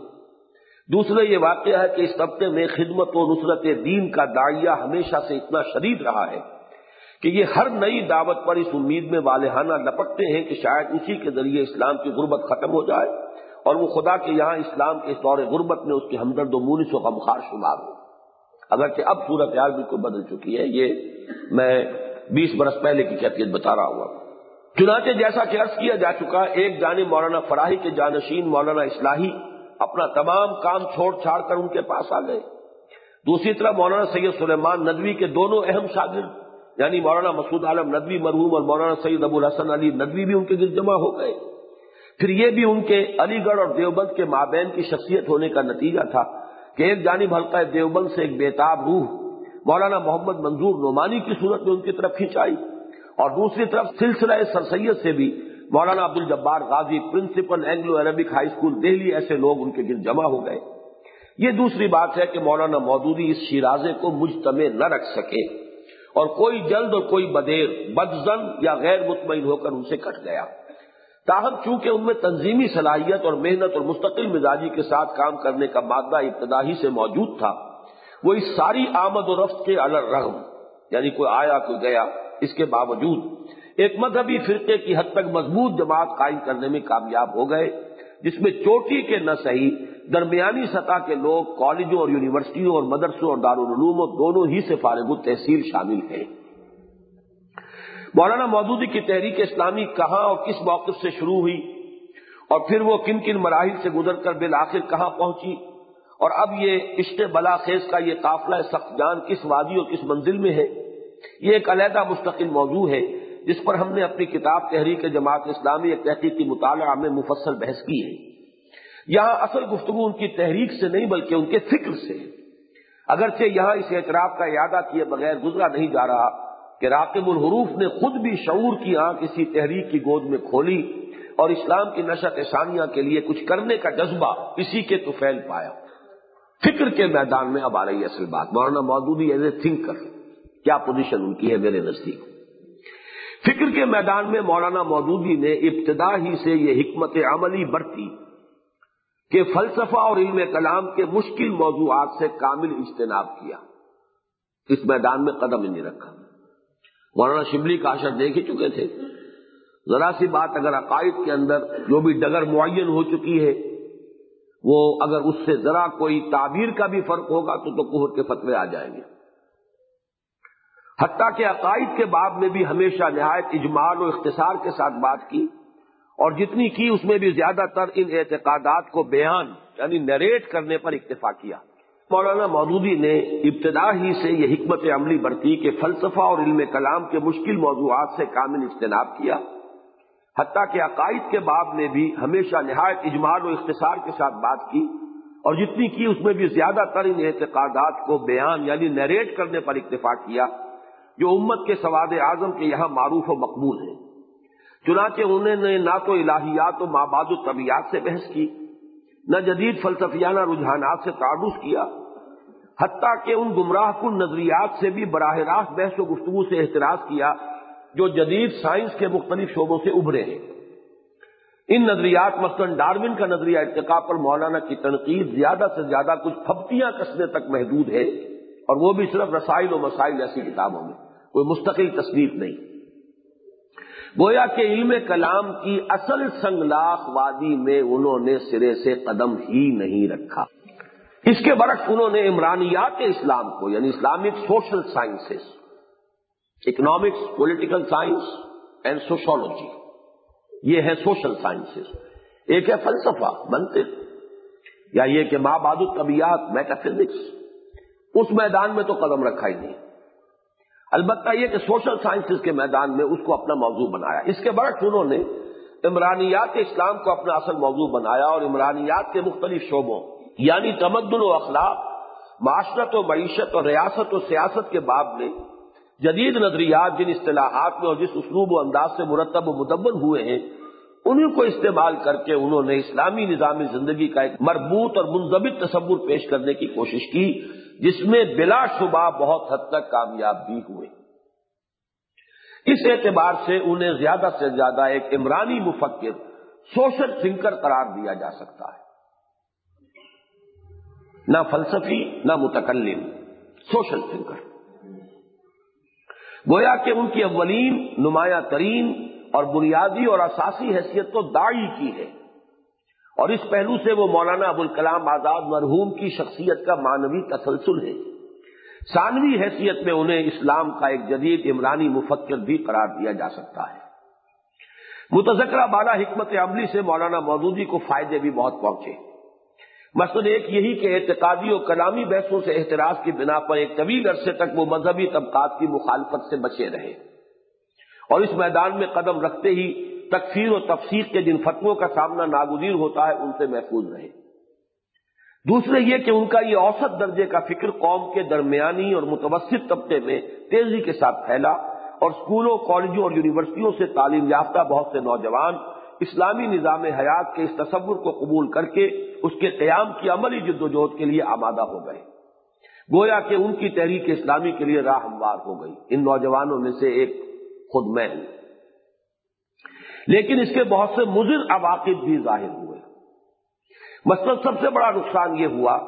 دوسرا یہ واقعہ ہے کہ اس طبقے میں خدمت و نصرت دین کا دائیا ہمیشہ سے اتنا شدید رہا ہے کہ یہ ہر نئی دعوت پر اس امید میں والہانہ لپکتے ہیں کہ شاید اسی کے ذریعے اسلام کی غربت ختم ہو جائے اور وہ خدا کے یہاں اسلام کے دور غربت میں اس کے ہمدرد و مونس و غمخار شمار ہو۔ اگرچہ اب صورت حال بالکل بدل چکی ہے، یہ میں بیس برس پہلے کی کیفیت بتا رہا ہوا چنانچہ جیسا کہ عرض کیا جا چکا، ایک جانب مولانا فراہی کے جانشین مولانا اصلاحی اپنا تمام کام چھوڑ چھاڑ کر ان کے پاس آ گئے۔ دوسری طرف مولانا سید سلیمان ندوی کے دونوں اہم شاگرد یعنی مولانا مسعود عالم ندوی مرحوم اور مولانا سید ابو الحسن علی ندوی بھی ان کے گرد جمع ہو گئے۔ پھر یہ بھی ان کے علی گڑھ اور دیوبند کے مابین کی شخصیت ہونے کا نتیجہ تھا کہ ایک جانب حلقہ دیوبند سے ایک بیتاب روح مولانا محمد منظور نعمانی کی صورت میں ان کی طرف کھینچائی۔ اور دوسری طرف سلسلہ سر سید سے بھی مولانا Abdul Jabbar Ghazi principal Anglo Arabic high school Delhi, ایسے لوگ ان کے گرد جمع ہو گئے۔ یہ دوسری بات ہے کہ مولانا مودودی اس شیرازے کو مجتمع نہ رکھ سکے اور کوئی جلد اور کوئی بدیر، بدزن یا غیر مطمئن ہو کر ان سے کٹ گیا۔ تاہم، چونکہ ان میں تنظیمی صلاحیت اور محنت اور مستقل مزاجی کے ساتھ کام کرنے کا مادہ ابتدا ہی سے موجود تھا، وہ اس ساری آمد و رفت کے الرغم یعنی کوئی آیا، کوئی گیا اس کے باوجود ایک مذہبی فرقے کی حد تک مضبوط جماعت قائم کرنے میں کامیاب ہو گئے، جس میں چوٹی کے نہ صحیح، درمیانی سطح کے لوگ، کالجوں اور یونیورسٹیوں اور مدرسوں اور دارالعلوم دونوں ہی سے فارغ التحصیل شامل ہیں۔ مولانا مودودی کی تحریک اسلامی کہاں اور کس موقف سے شروع ہوئی؟ اور پھر وہ کن کن مراحل سے گزر کر بالآخر کہاں پہنچی؟ اور اب یہ عشق بلا خیز کا یہ قافلہ سخت جان کس وادی اور کس منزل میں ہے؟ یہ ایک علیحدہ مستقل موضوع ہے جس پر ہم نے اپنی کتاب تحریک جماعت اسلامی ایک تحقیقی مطالعہ میں مفصل بحث کی ہے۔ یہاں اصل گفتگو ان کی تحریک سے نہیں بلکہ ان کے فکر سے اگرچہ یہاں اس اعتراف کا اعادہ کیے بغیر گزرا نہیں جا رہا کہ راقب الحروف نے خود بھی شعور کی آنکھ اسی تحریک کی گود میں کھولی اور اسلام کی نشت ثانیہ کے لیے کچھ کرنے کا جذبہ اسی کے تو پھیل پایا۔ فکر کے میدان میں اب آ رہی ہے اصل بات۔ Maulana Maududi as a thinker. کیا پوزیشن ان کی ہے میرے نزدیک؟ فکر کے میدان میں مولانا مودودی نے ابتدا ہی سے یہ حکمت عملی برتی کہ فلسفہ اور علم کلام کے مشکل موضوعات سے کامل اجتناب کیا۔ اس میدان میں قدم نہیں رکھا۔ مولانا شبلی کا اشر دیکھ ہی چکے تھے۔ ذرا سی بات اگر عقائد کے اندر جو بھی ڈگر معین ہو چکی ہے، وہ اگر اس سے ذرا کوئی تعبیر کا بھی فرق ہوگا تو تو کوہر کے فتوے آ جائیں گے۔ حتیٰ کہ عقائد کے باب میں بھی ہمیشہ نہایت اجمال و اختصار کے ساتھ بات کی اور جتنی کی اس میں بھی زیادہ تر ان اعتقادات کو بیان یعنی نریٹ کرنے پر اکتفا کیا۔ مولانا مودودی نے ابتدا ہی سے یہ حکمت عملی برتی کہ فلسفہ اور علم کلام کے مشکل موضوعات سے کامل اجتناب کیا۔ حتیٰ کہ عقائد کے باب میں بھی ہمیشہ نہایت اجمال و اختصار کے ساتھ بات کی اور جتنی کی اس میں بھی زیادہ تر ان اعتقادات کو بیان یعنی نریٹ کرنے پر اکتفا کیا۔ جو امت کے سواد اعظم کے یہاں معروف و مقبول ہیں۔ چنانچہ انہوں نے نہ تو الہیات و ماباد و طبیعت سے بحث کی، نہ جدید فلسفیانہ رجحانات سے تعارف کیا، حتیٰ کہ ان گمراہ کن نظریات سے بھی براہ راست بحث و گفتگو سے احتراج کیا جو جدید سائنس کے مختلف شعبوں سے ابھرے ہیں۔ ان نظریات مثلاً ڈارون کا نظریہ ارتقاء پر مولانا کی تنقید زیادہ سے زیادہ کچھ پھپتیاں کسنے تک محدود ہے اور وہ بھی صرف رسائل و مسائل ایسی کتابوں میں۔ کوئی مستقل تصنیف نہیں۔ گویا کہ علم کلام کی اصل سنگلاخ وادی میں انہوں نے سرے سے قدم ہی نہیں رکھا۔ اس کے برعکس انہوں نے عمرانیات اسلام کو یعنی Islamic social sciences economics political science and sociology یہ ہے سوشل سائنسز۔ ایک ہے فلسفہ بنتے یا یہ کہ ماں باد طبیعت میٹا فزکس اس میدان میں تو قدم رکھا ہی نہیں۔ البتہ یہ کہ سوشل سائنسز کے میدان میں اس کو اپنا موضوع بنایا۔ اس کے برعکس انہوں نے عمرانیات اسلام کو اپنا اصل موضوع بنایا اور عمرانیات کے مختلف شعبوں یعنی تمدن و اخلاق، معاشرت و معیشت اور ریاست و سیاست کے باب میں جدید نظریات جن اصطلاحات میں اور جس اسلوب و انداز سے مرتب و مدبر ہوئے ہیں، انہیں کو استعمال کر کے انہوں نے اسلامی نظام زندگی کا ایک مربوط اور منظم تصور پیش کرنے کی کوشش کی۔ جس میں بلا شبہ بہت حد تک کامیاب بھی ہوئے۔ اس اعتبار سے انہیں زیادہ سے زیادہ ایک عمرانی مفکر، سوشل تھنکر قرار دیا جا سکتا ہے۔ نہ فلسفی، نہ متکلم، سوشل تھنکر۔ گویا کہ ان کی اولین، نمایاں ترین اور بنیادی اور اساسی حیثیت تو داڑھی کی ہے۔ اور اس پہلو سے وہ مولانا ابوالکلام آزاد مرحوم کی شخصیت کا مانوی تسلسل ہے۔ ثانوی حیثیت میں انہیں اسلام کا ایک جدید عمرانی مفکر بھی قرار دیا جا سکتا ہے۔ متذکرہ بالا حکمت عملی سے مولانا مودودی کو فائدے بھی بہت پہنچے۔ مثلاً ایک یہی کہ اعتقادی و کلامی بحثوں سے احتراج کی بنا پر ایک طویل عرصے تک وہ مذہبی طبقات کی مخالفت سے بچے رہے۔ اور اس میدان میں قدم رکھتے ہی تکفیر و تفسیق کے جن فتووں کا سامنا ناگزیر ہوتا ہے، ان سے محفوظ رہے دوسرے یہ کہ ان کا یہ اوسط درجے کا فکر قوم کے درمیانی اور متوسط طبقے میں تیزی کے ساتھ پھیلا اور اسکولوں کالجوں اور یونیورسٹیوں سے تعلیم یافتہ بہت سے نوجوان اسلامی نظام حیات کے اس تصور کو قبول کر کے اس کے قیام کی عملی جد و جہد کے لیے آمادہ ہو گئے۔ گویا کہ ان کی تحریک اسلامی کے لیے راہ ہموار ہو گئی۔ ان نوجوانوں میں سے ایک خود میں لیکن اس کے بہت سے مضر عواقب بھی ظاہر ہوئے۔ مثلاً سب سے بڑا نقصان یہ ہوا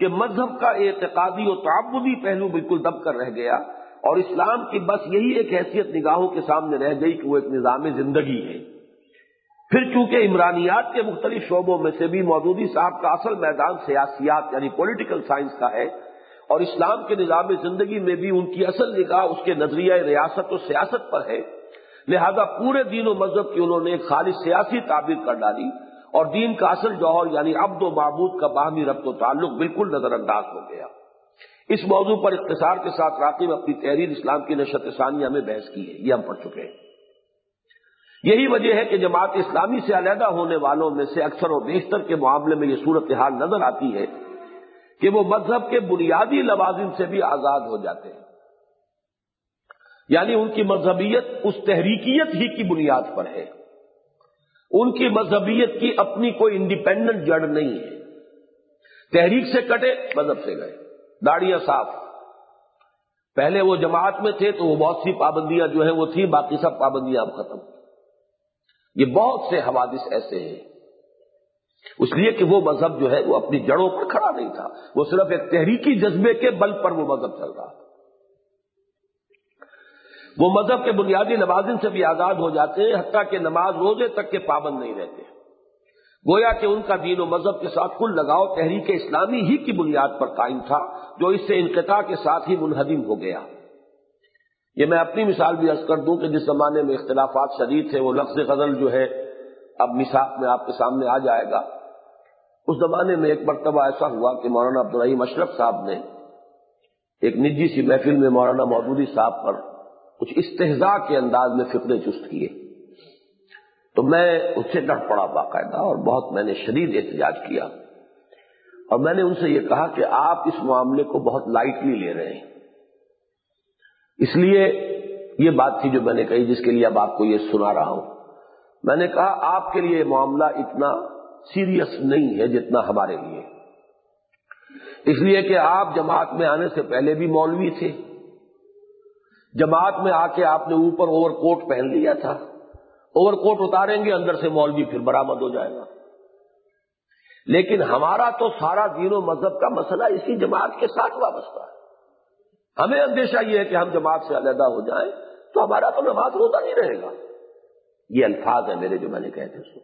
کہ مذہب کا اعتقادی و تعبدی پہلو بالکل دب کر رہ گیا اور اسلام کی بس یہی ایک حیثیت نگاہوں کے سامنے رہ گئی کہ وہ ایک نظام زندگی ہے۔ پھر چونکہ عمرانیات کے مختلف شعبوں میں سے بھی مودودی صاحب کا اصل میدان سیاسیات یعنی پولیٹیکل سائنس کا ہے اور اسلام کے نظام زندگی میں بھی ان کی اصل نگاہ اس کے نظریہ ریاست و سیاست پر ہے لہذا پورے دین و مذہب کی انہوں نے ایک خالص سیاسی تعبیر کر ڈالی اور دین کا اصل جوہر یعنی عبد و معبود کا باہمی ربط و تعلق بالکل نظر انداز ہو گیا۔ اس موضوع پر اختصار کے ساتھ راقب اپنی تحریر اسلام کی نشت ثانیہ میں بحث کی ہے، یہ ہم پڑھ چکے ہیں۔ یہی وجہ ہے کہ جماعت اسلامی سے علیحدہ ہونے والوں میں سے اکثر و بیشتر کے معاملے میں یہ صورتحال نظر آتی ہے کہ وہ مذہب کے بنیادی لوازم سے بھی آزاد ہو جاتے ہیں۔ یعنی ان کی مذہبیت اس تحریکیت ہی کی بنیاد پر ہے۔ ان کی مذہبیت کی اپنی کوئی انڈیپینڈنٹ جڑ نہیں ہے۔ تحریک سے کٹے مذہب سے گئے۔ داڑیاں صاف۔ پہلے وہ جماعت میں تھے تو وہ بہت سی پابندیاں جو ہیں وہ تھیں، باقی سب پابندیاں اب ختم۔ یہ بہت سے حوادث ایسے ہیں۔ اس لیے کہ وہ مذہب جو ہے وہ اپنی جڑوں پر کھڑا نہیں تھا۔ وہ صرف ایک تحریکی جذبے کے بل پر وہ مذہب چل رہا وہ مذہب کے بنیادی لوازم سے بھی آزاد ہو جاتے ہیں، حتیٰ کہ نماز روزے تک کے پابند نہیں رہتے۔ گویا کہ ان کا دین و مذہب کے ساتھ کل لگاؤ تحریک اسلامی ہی کی بنیاد پر قائم تھا، جو اس سے انقطاع کے ساتھ ہی منہدم ہو گیا۔ یہ میں اپنی مثال بھی عرض کر دوں کہ جس زمانے میں اختلافات شدید تھے، وہ لفظ غزل جو ہے، اب مثال میں آپ کے سامنے آ جائے گا۔ اس زمانے میں ایک مرتبہ ایسا ہوا کہ مولانا عبدالرحیم اشرف صاحب نے ایک نجی سی محفل میں مولانا مودودی صاحب پر کچھ استحزا کے انداز میں فکرے چست کیے۔ تو میں اس سے ڈر پڑا باقاعدہ اور بہت میں نے شدید احتجاج کیا۔ اور میں نے ان سے یہ کہا کہ آپ اس معاملے کو بہت لائٹلی لے رہے ہیں۔ اس لیے یہ بات تھی جو میں نے کہی جس کے لیے اب آپ کو یہ سنا رہا ہوں۔ میں نے کہا آپ کے لیے یہ معاملہ اتنا سیریس نہیں ہے جتنا ہمارے لیے۔ اس لیے کہ آپ جماعت میں آنے سے پہلے بھی مولوی تھے۔ جماعت میں آ کے آپ نے اوپر اوور کوٹ پہن لیا تھا۔ اوور کوٹ اتاریں گے، اندر سے مولوی پھر برامد ہو جائے گا۔ لیکن ہمارا تو سارا دین و مذہب کا مسئلہ اسی جماعت کے ساتھ وابستہ ہے۔ ہمیں اندیشہ یہ ہے کہ ہم جماعت سے علیحدہ ہو جائیں تو ہمارا تو نماز روزہ نہیں رہے گا۔ یہ الفاظ ہیں میرے جو میں نے کہے تھے سو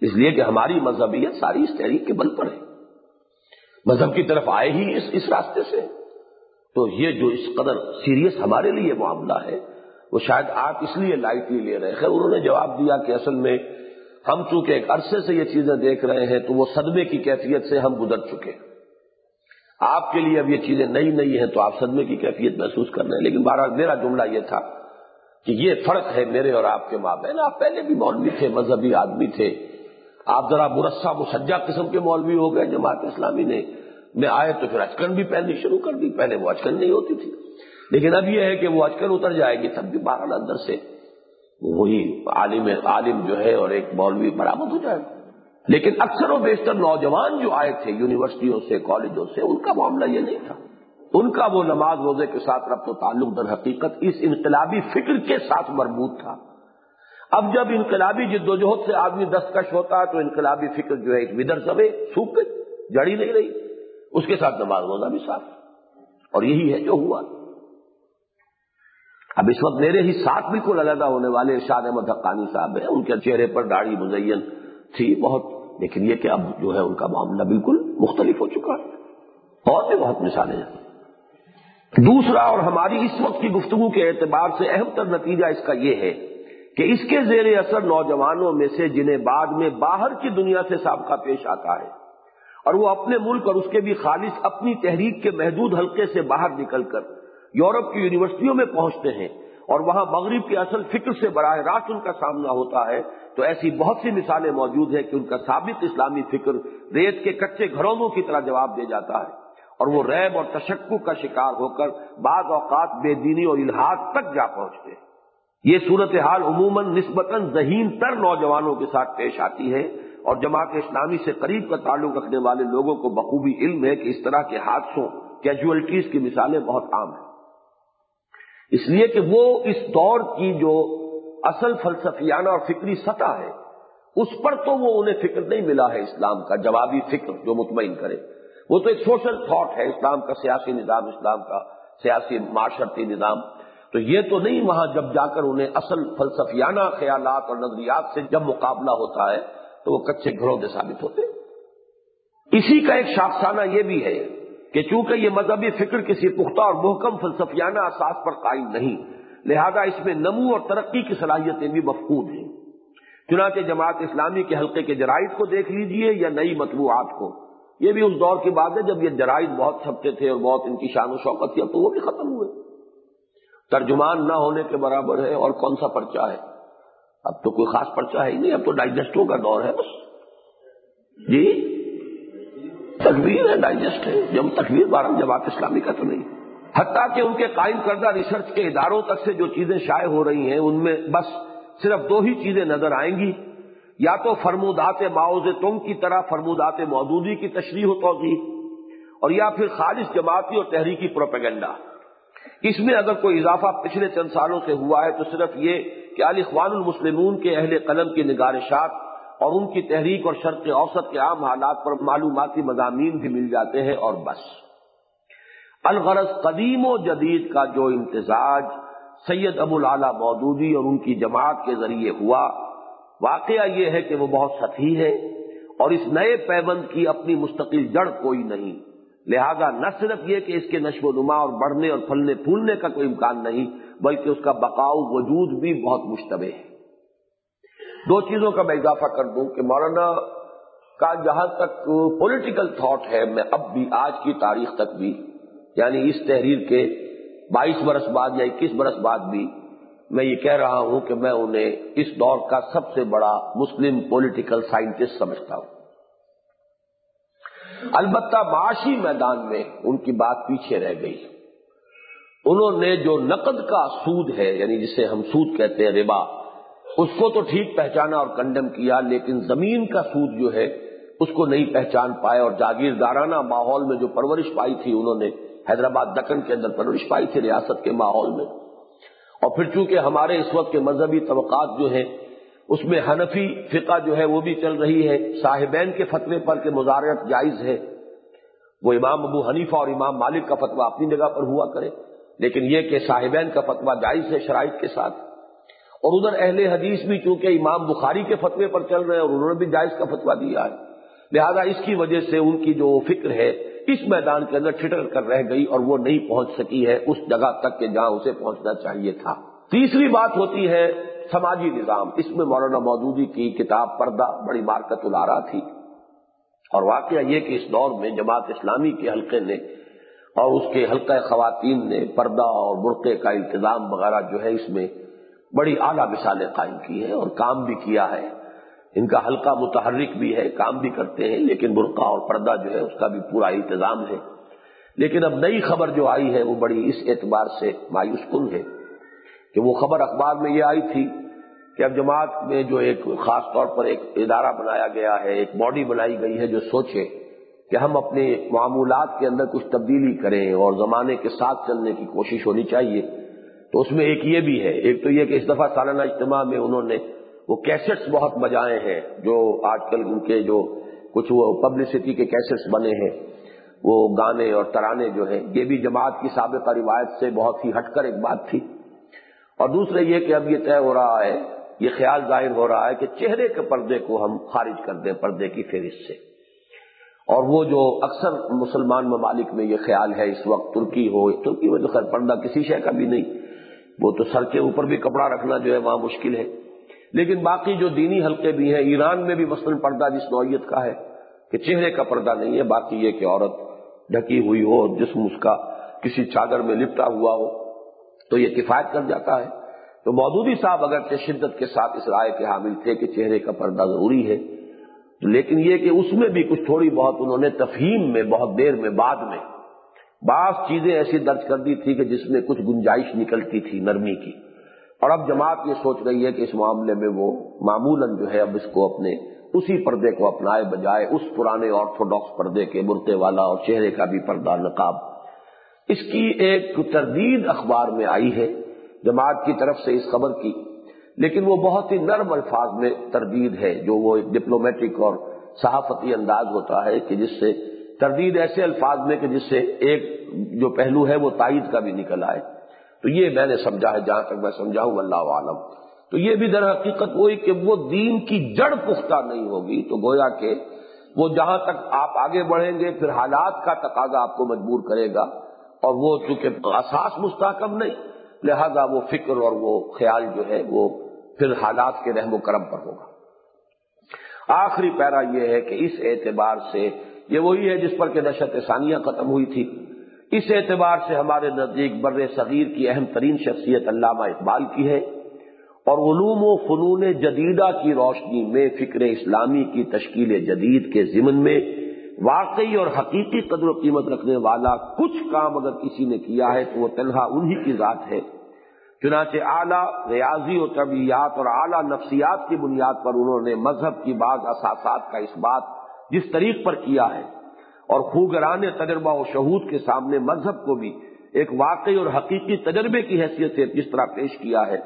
اس لیے کہ ہماری مذہبیت ساری اس تحریک کے بل پر ہے۔ مذہب کی طرف آئے ہی اس اس راستے سے۔ تو یہ جو اس قدر سیریس ہمارے لیے معاملہ ہے، وہ شاید آپ اس لیے لائٹ لائٹلی لے رہے۔ خیر، انہوں نے جواب دیا کہ اصل میں ہم چونکہ ایک عرصے سے یہ چیزیں دیکھ رہے ہیں، تو وہ صدمے کی کیفیت سے ہم گزر چکے آپ کے لیے اب یہ چیزیں نئی نئی ہیں، تو آپ صدمے کی کیفیت محسوس کر رہے ہیں۔ لیکن بارہ میرا جملہ یہ تھا کہ یہ فرق ہے میرے اور آپ کے ماں بہن آپ پہلے بھی مولوی تھے، مذہبی آدمی تھے۔ آپ ذرا برسا مسجا قسم کے مولوی ہو گئے، جماعت اسلامی نے میں آئے تو پھر اچکن بھی پہننی شروع کر دی، پہلے وہ اچکن نہیں ہوتی تھی۔ لیکن اب یہ ہے کہ وہ اچکن اتر جائے گی تب بھی بارہ اندر سے وہی عالم عالم جو ہے اور ایک مولوی برامد ہو جائے۔ گا لیکن اکثر و بیشتر نوجوان جو آئے تھے یونیورسٹیوں سے، کالجوں سے، ان کا معاملہ یہ نہیں تھا۔ ان کا وہ نماز روزے کے ساتھ ربط و تعلق در حقیقت اس انقلابی فکر کے ساتھ مربوط تھا۔ اب جب انقلابی جد و جہد سے آدمی دستکش ہوتا ہے تو انقلابی فکر جو ہے ایک ودر سبے سوکھ گئی، جڑی نہیں رہی۔ اس کے ساتھ نماز روزہ بھی صاف اور یہی ہے جو ہوا۔ اب اس وقت میرے ہی ساتھ بالکل علیحدہ ہونے والے ارشاد احمد حقانی صاحب ہیں۔ ان کے چہرے پر داڑھی مزین تھی بہت، لیکن یہ کہ اب جو ہے ان کا معاملہ بالکل مختلف ہو چکا ہے۔ اور بھی بہت مثالیں ہیں۔ دوسرا اور ہماری اس وقت کی گفتگو کے اعتبار سے اہم تر نتیجہ اس کا یہ ہے کہ اس کے زیر اثر نوجوانوں میں سے جنہیں بعد میں باہر کی دنیا سے سابقہ پیش آتا ہے اور وہ اپنے ملک اور اس کے بھی خالص اپنی تحریک کے محدود حلقے سے باہر نکل کر یورپ کی یونیورسٹیوں میں پہنچتے ہیں اور وہاں مغرب کی اصل فکر سے براہ راست ان کا سامنا ہوتا ہے، تو ایسی بہت سی مثالیں موجود ہیں کہ ان کا ثابت اسلامی فکر ریت کے کچے گھروں کی طرح جواب دے جاتا ہے۔ اور وہ ریب اور تشکو کا شکار ہو کر بعض اوقات بے دینی اور الحاظ تک جا پہنچتے ہیں۔ یہ صورتحال عموماً نسبتاً ذہین تر نوجوانوں کے ساتھ پیش آتی ہے۔ اور جماعت اسلامی سے قریب کا تعلق رکھنے والے لوگوں کو بخوبی علم ہے کہ اس طرح کے حادثوں کیجولیٹیز کی مثالیں بہت عام ہیں۔ اس لیے کہ وہ اس دور کی جو اصل فلسفیانہ اور فکری سطح ہے، اس پر تو وہ انہیں فکر نہیں ملا ہے اسلام کا، جوابی فکر جو مطمئن کرے۔ وہ تو ایک سوشل تھاٹ ہے اسلام کا، سیاسی نظام، اسلام کا، سیاسی معاشرتی نظام۔ تو یہ تو نہیں، وہاں جب جا کر انہیں اصل فلسفیانہ خیالات اور نظریات سے جب مقابلہ ہوتا ہے تو وہ کچے گھروں کے ثابت ہوتے اسی کا ایک شاخسانہ یہ بھی ہے کہ چونکہ یہ مذہبی فکر کسی پختہ اور محکم فلسفیانہ اساس پر قائم نہیں، لہذا اس میں نمو اور ترقی کی صلاحیتیں بھی مفقود ہیں۔ چنانچہ جماعت اسلامی کے حلقے کے جرائد کو دیکھ لیجیے یا نئی مطبوعات کو۔ یہ بھی اس دور کی بات ہے، جب یہ جرائد بہت چھپتے تھے اور بہت ان کی شان و شوقت تھی، اب تو وہ بھی ختم ہوئے۔ ترجمان نہ ہونے کے برابر ہے اور کون سا پرچہ ہے؟ اب تو کوئی خاص پرچہ ہے ہی نہیں، اب تو ڈائجسٹوں کا دور ہے بس۔ جی؟ تقویر ہے، ڈائجسٹ ہے۔ جب تقویر بارہ جماعت اسلامی کا تو نہیں۔ حتیٰ کہ ان کے قائم کردہ ریسرچ کے اداروں تک سے جو چیزیں شائع ہو رہی ہیں، ان میں بس صرف دو ہی چیزیں نظر آئیں گی۔ یا تو فرمودات معاوض تم کی طرح فرمودات مودودی کی تشریح و توضیح، اور یا پھر خالص جماعتی اور تحریکی پروپیگنڈا۔ اس میں اگر کوئی اضافہ پچھلے چند سالوں سے ہوا ہے تو صرف یہ کہ علی اخوان المسلمون کے اہل قلم کی نگارشات اور ان کی تحریک اور شرط اوسط کے عام حالات پر معلوماتی مضامین بھی مل جاتے ہیں اور بس۔ الغرض قدیم و جدید کا جو امتزاج سید ابو العلا مودودی اور ان کی جماعت کے ذریعے ہوا، واقعہ یہ ہے کہ وہ بہت سطحی ہے اور اس نئے پیبند کی اپنی مستقل جڑ کوئی نہیں۔ لہذا نہ صرف یہ کہ اس کے نشو و نما اور بڑھنے اور پھلنے پھولنے کا کوئی امکان نہیں، بلکہ اس کا بقاؤ وجود بھی بہت مشتبہ ہے۔ دو چیزوں کا میں اضافہ کر دوں کہ مولانا کا جہاں تک پولیٹیکل تھاٹ ہے، میں اب بھی آج کی تاریخ تک بھی یعنی اس تحریر کے بائیس برس بعد یا اکیس برس بعد بھی میں یہ کہہ رہا ہوں کہ میں انہیں اس دور کا سب سے بڑا مسلم پولیٹیکل سائنٹسٹ سمجھتا ہوں۔ البتہ معاشی میدان میں ان کی بات پیچھے رہ گئی۔ انہوں نے جو نقد کا سود ہے یعنی جسے ہم سود کہتے ہیں، ربا، اس کو تو ٹھیک پہچانا اور کنڈم کیا، لیکن زمین کا سود جو ہے، اس کو نہیں پہچان پائے اور جاگیردارانہ ماحول میں جو پرورش پائی تھی، انہوں نے حیدرآباد دکن کے اندر پرورش پائی تھی، ریاست کے ماحول میں۔ اور پھر چونکہ ہمارے اس وقت کے مذہبی طبقات جو ہیں اس میں حنفی فقہ جو ہے وہ بھی چل رہی ہے، صاحبین کے فتوے پر کہ مزارت جائز ہے۔ وہ امام ابو حنیفہ اور امام مالک کا فتویٰ اپنی جگہ پر ہوا کرے، لیکن یہ کہ صاحبین کا فتویٰ جائز ہے شرائط کے ساتھ۔ اور ادھر اہل حدیث بھی چونکہ امام بخاری کے فتوے پر چل رہے ہیں اور انہوں نے بھی جائز کا فتویٰ دیا ہے۔ لہذا اس کی وجہ سے ان کی جو فکر ہے، اس میدان کے اندر ٹھٹر کر رہ گئی اور وہ نہیں پہنچ سکی ہے، اس جگہ تک کہ جہاں اسے پہنچنا چاہیے تھا۔ تیسری بات ہوتی ہے سماجی نظام، اس میں مولانا مودودی کی کتاب پردہ بڑی مارکت الارا تھی۔ اور واقعہ یہ کہ اس دور میں جماعت اسلامی کے حلقے نے اور اس کے حلقہ خواتین نے پردہ اور برقعے کا انتظام وغیرہ جو ہے اس میں بڑی اعلیٰ مثالیں قائم کی ہیں اور کام بھی کیا ہے۔ ان کا حلقہ متحرک بھی ہے، کام بھی کرتے ہیں، لیکن برقع اور پردہ جو ہے اس کا بھی پورا انتظام ہے۔ لیکن اب نئی خبر جو آئی ہے وہ بڑی اس اعتبار سے مایوس کن ہے۔ کہ وہ خبر اخبار میں یہ آئی تھی کہ اب جماعت میں جو ایک خاص طور پر ایک ادارہ بنایا گیا ہے، ایک باڈی بنائی گئی ہے جو سوچے کہ ہم اپنے معمولات کے اندر کچھ تبدیلی کریں اور زمانے کے ساتھ چلنے کی کوشش ہونی چاہیے۔ تو اس میں ایک یہ بھی ہے، ایک تو یہ کہ اس دفعہ سالانہ اجتماع میں انہوں نے وہ کیسٹس بہت بجائے ہیں، جو آج کل ان کے جو کچھ وہ پبلسٹی کے کیسٹس بنے ہیں، وہ گانے اور ترانے جو ہیں، یہ بھی جماعت کی سابقہ روایت سے بہت ہی ہٹ کر ایک بات تھی۔ اور دوسرے یہ کہ اب یہ طے ہو رہا ہے، یہ خیال ظاہر ہو رہا ہے کہ چہرے کے پردے کو ہم خارج کر دیں، پردے کی فہرست سے۔ اور وہ جو اکثر مسلمان ممالک میں یہ خیال ہے، اس وقت ترکی ہو، ترکی میں تو خیر پردہ کسی شے کا بھی نہیں۔ وہ تو سر کے اوپر بھی کپڑا رکھنا جو ہے وہاں مشکل ہے۔ لیکن باقی جو دینی حلقے بھی ہیں، ایران میں بھی مثلاً پردہ جس نوعیت کا ہے کہ چہرے کا پردہ نہیں ہے، باقی یہ کہ عورت ڈھکی ہوئی ہو، جسم اس کا کسی چادر میں لپٹا ہوا ہو۔ تو یہ کفایت کر جاتا ہے۔ تو مودودی صاحب اگر شدت کے ساتھ اس رائے کے حامل تھے کہ چہرے کا پردہ ضروری ہے، لیکن یہ کہ اس میں بھی کچھ تھوڑی بہت انہوں نے تفہیم میں، بہت دیر میں، بعد میں بعض چیزیں ایسی درج کر دی تھی کہ جس میں کچھ گنجائش نکلتی تھی نرمی کی۔ اور اب جماعت یہ سوچ رہی ہے کہ اس معاملے میں وہ معمولاً جو ہے اب اس کو اپنے اسی پردے کو اپنائے بجائے اس پرانے آرتھوڈاکس پردے کے برتے والا اور چہرے کا بھی پردہ نقاب اس کی ایک تردید اخبار میں آئی ہے، جماعت کی طرف سے اس خبر کی۔ لیکن وہ بہت ہی نرم الفاظ میں تردید ہے، جو وہ ایک ڈپلومیٹک اور صحافتی انداز ہوتا ہے کہ جس سے تردید ایسے الفاظ میں کہ جس سے ایک جو پہلو ہے وہ تائید کا بھی نکل آئے۔ تو یہ میں نے سمجھا ہے، جہاں تک میں سمجھا ہوں اللہ عالم تو یہ بھی در حقیقت وہی کہ وہ دین کی جڑ پختہ نہیں ہوگی، تو گویا کہ وہ جہاں تک آپ آگے بڑھیں گے، پھر حالات کا تقاضا آپ کو مجبور کرے گا۔ اور وہ چونکہ اساس مستحکم نہیں، لہذا وہ فکر اور وہ خیال جو ہے وہ پھر حالات کے رحم و کرم پر ہوگا۔ آخری پیرا یہ ہے کہ اس اعتبار سے یہ وہی ہے جس پر کہ نشت ثانیہ ختم ہوئی تھی۔ اس اعتبار سے ہمارے نزدیک بر صغیر کی اہم ترین شخصیت علامہ اقبال کی ہے۔ اور علوم و فنون جدیدہ کی روشنی میں فکر اسلامی کی تشکیل جدید کے ضمن میں واقعی اور حقیقی قدر و قیمت رکھنے والا کچھ کام اگر کسی نے کیا ہے تو وہ تنہا انہی کی ذات ہے۔ چنانچہ اعلیٰ، ریاضی و طبیعت اور اعلیٰ نفسیات کی بنیاد پر انہوں نے مذہب کی بعض اثاثات کا اس بات جس طریق پر کیا ہے۔ اور خوگران تجربہ و شہود کے سامنے مذہب کو بھی ایک واقعی اور حقیقی تجربے کی حیثیت سے جس طرح پیش کیا ہے۔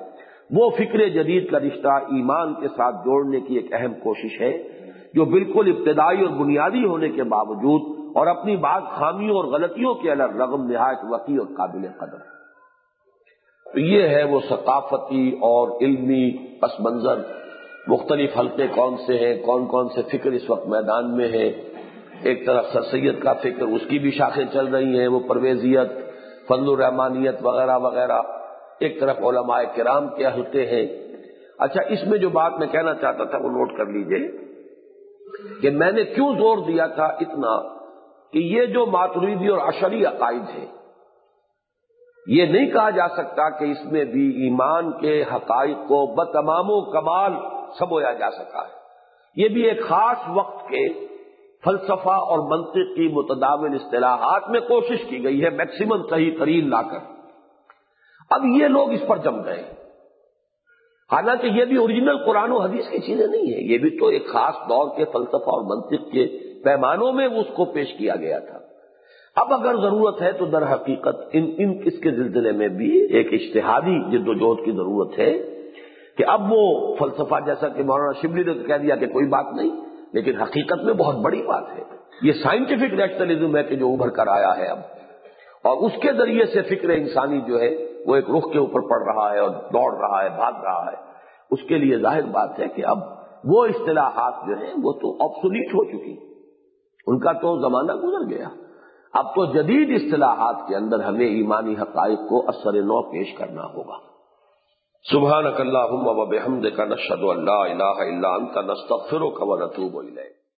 وہ فکر جدید کا رشتہ ایمان کے ساتھ جوڑنے کی ایک اہم کوشش ہے۔ جو بالکل ابتدائی اور بنیادی ہونے کے باوجود اور اپنی بعض خامیوں اور غلطیوں کے الگ رغم نہایت وقی اور قابل قدر تو یہ ہے وہ ثقافتی اور علمی پس منظر۔ مختلف حلقے کون سے ہیں، کون کون سے فکر اس وقت میدان میں ہیں۔ ایک طرف سر سید کا فکر، اس کی بھی شاخیں چل رہی ہیں، وہ پرویزیت، فضل الرحمانیت وغیرہ وغیرہ۔ ایک طرف علماء کرام کے حلقے ہیں۔ اچھا اس میں جو بات میں کہنا چاہتا تھا وہ نوٹ کر لیجیے۔ کہ میں نے کیوں زور دیا تھا اتنا کہ یہ جو ماتریدی اور اشری عقائد ہے یہ نہیں کہا جا سکتا کہ اس میں بھی ایمان کے حقائق کو بتمام و کمال سمویا جا سکا ہے۔ یہ بھی ایک خاص وقت کے فلسفہ اور منطق کی متداول اصطلاحات میں کوشش کی گئی ہے، میکسیمم صحیح ترین لا کر اب یہ لوگ اس پر جم گئے۔ حالانکہ یہ بھی اوریجنل قرآن و حدیث کی چیزیں نہیں ہیں۔ یہ بھی تو ایک خاص دور کے فلسفہ اور منطق کے پیمانوں میں اس کو پیش کیا گیا تھا۔ اب اگر ضرورت ہے تو در حقیقت ان ان اس کے سلسلے میں بھی ایک اشتہادی جد و جہد کی ضرورت ہے کہ اب وہ فلسفہ جیسا کہ مولانا شبلی نے کہہ دیا کہ کوئی بات نہیں، لیکن حقیقت میں بہت بڑی بات ہے۔ یہ سائنٹیفک نیشنلزم ہے کہ جو ابھر کر آیا ہے اب۔ اور اس کے ذریعے سے فکر انسانی جو ہے وہ ایک رخ کے اوپر پڑ رہا ہے اور دوڑ رہا ہے، بھاگ رہا ہے۔ اس کے لیے ظاہر بات ہے کہ اب وہ اصطلاحات جو ہیں وہ تو آپسولیٹ ہو چکی۔ ان کا تو زمانہ گزر گیا۔ اب تو جدید اصطلاحات کے اندر ہمیں ایمانی حقائق کو اثر نو پیش کرنا ہوگا۔ سبحان اللہ کا نشد اللہ اللہ کا نستغفرک و نتوب الیک۔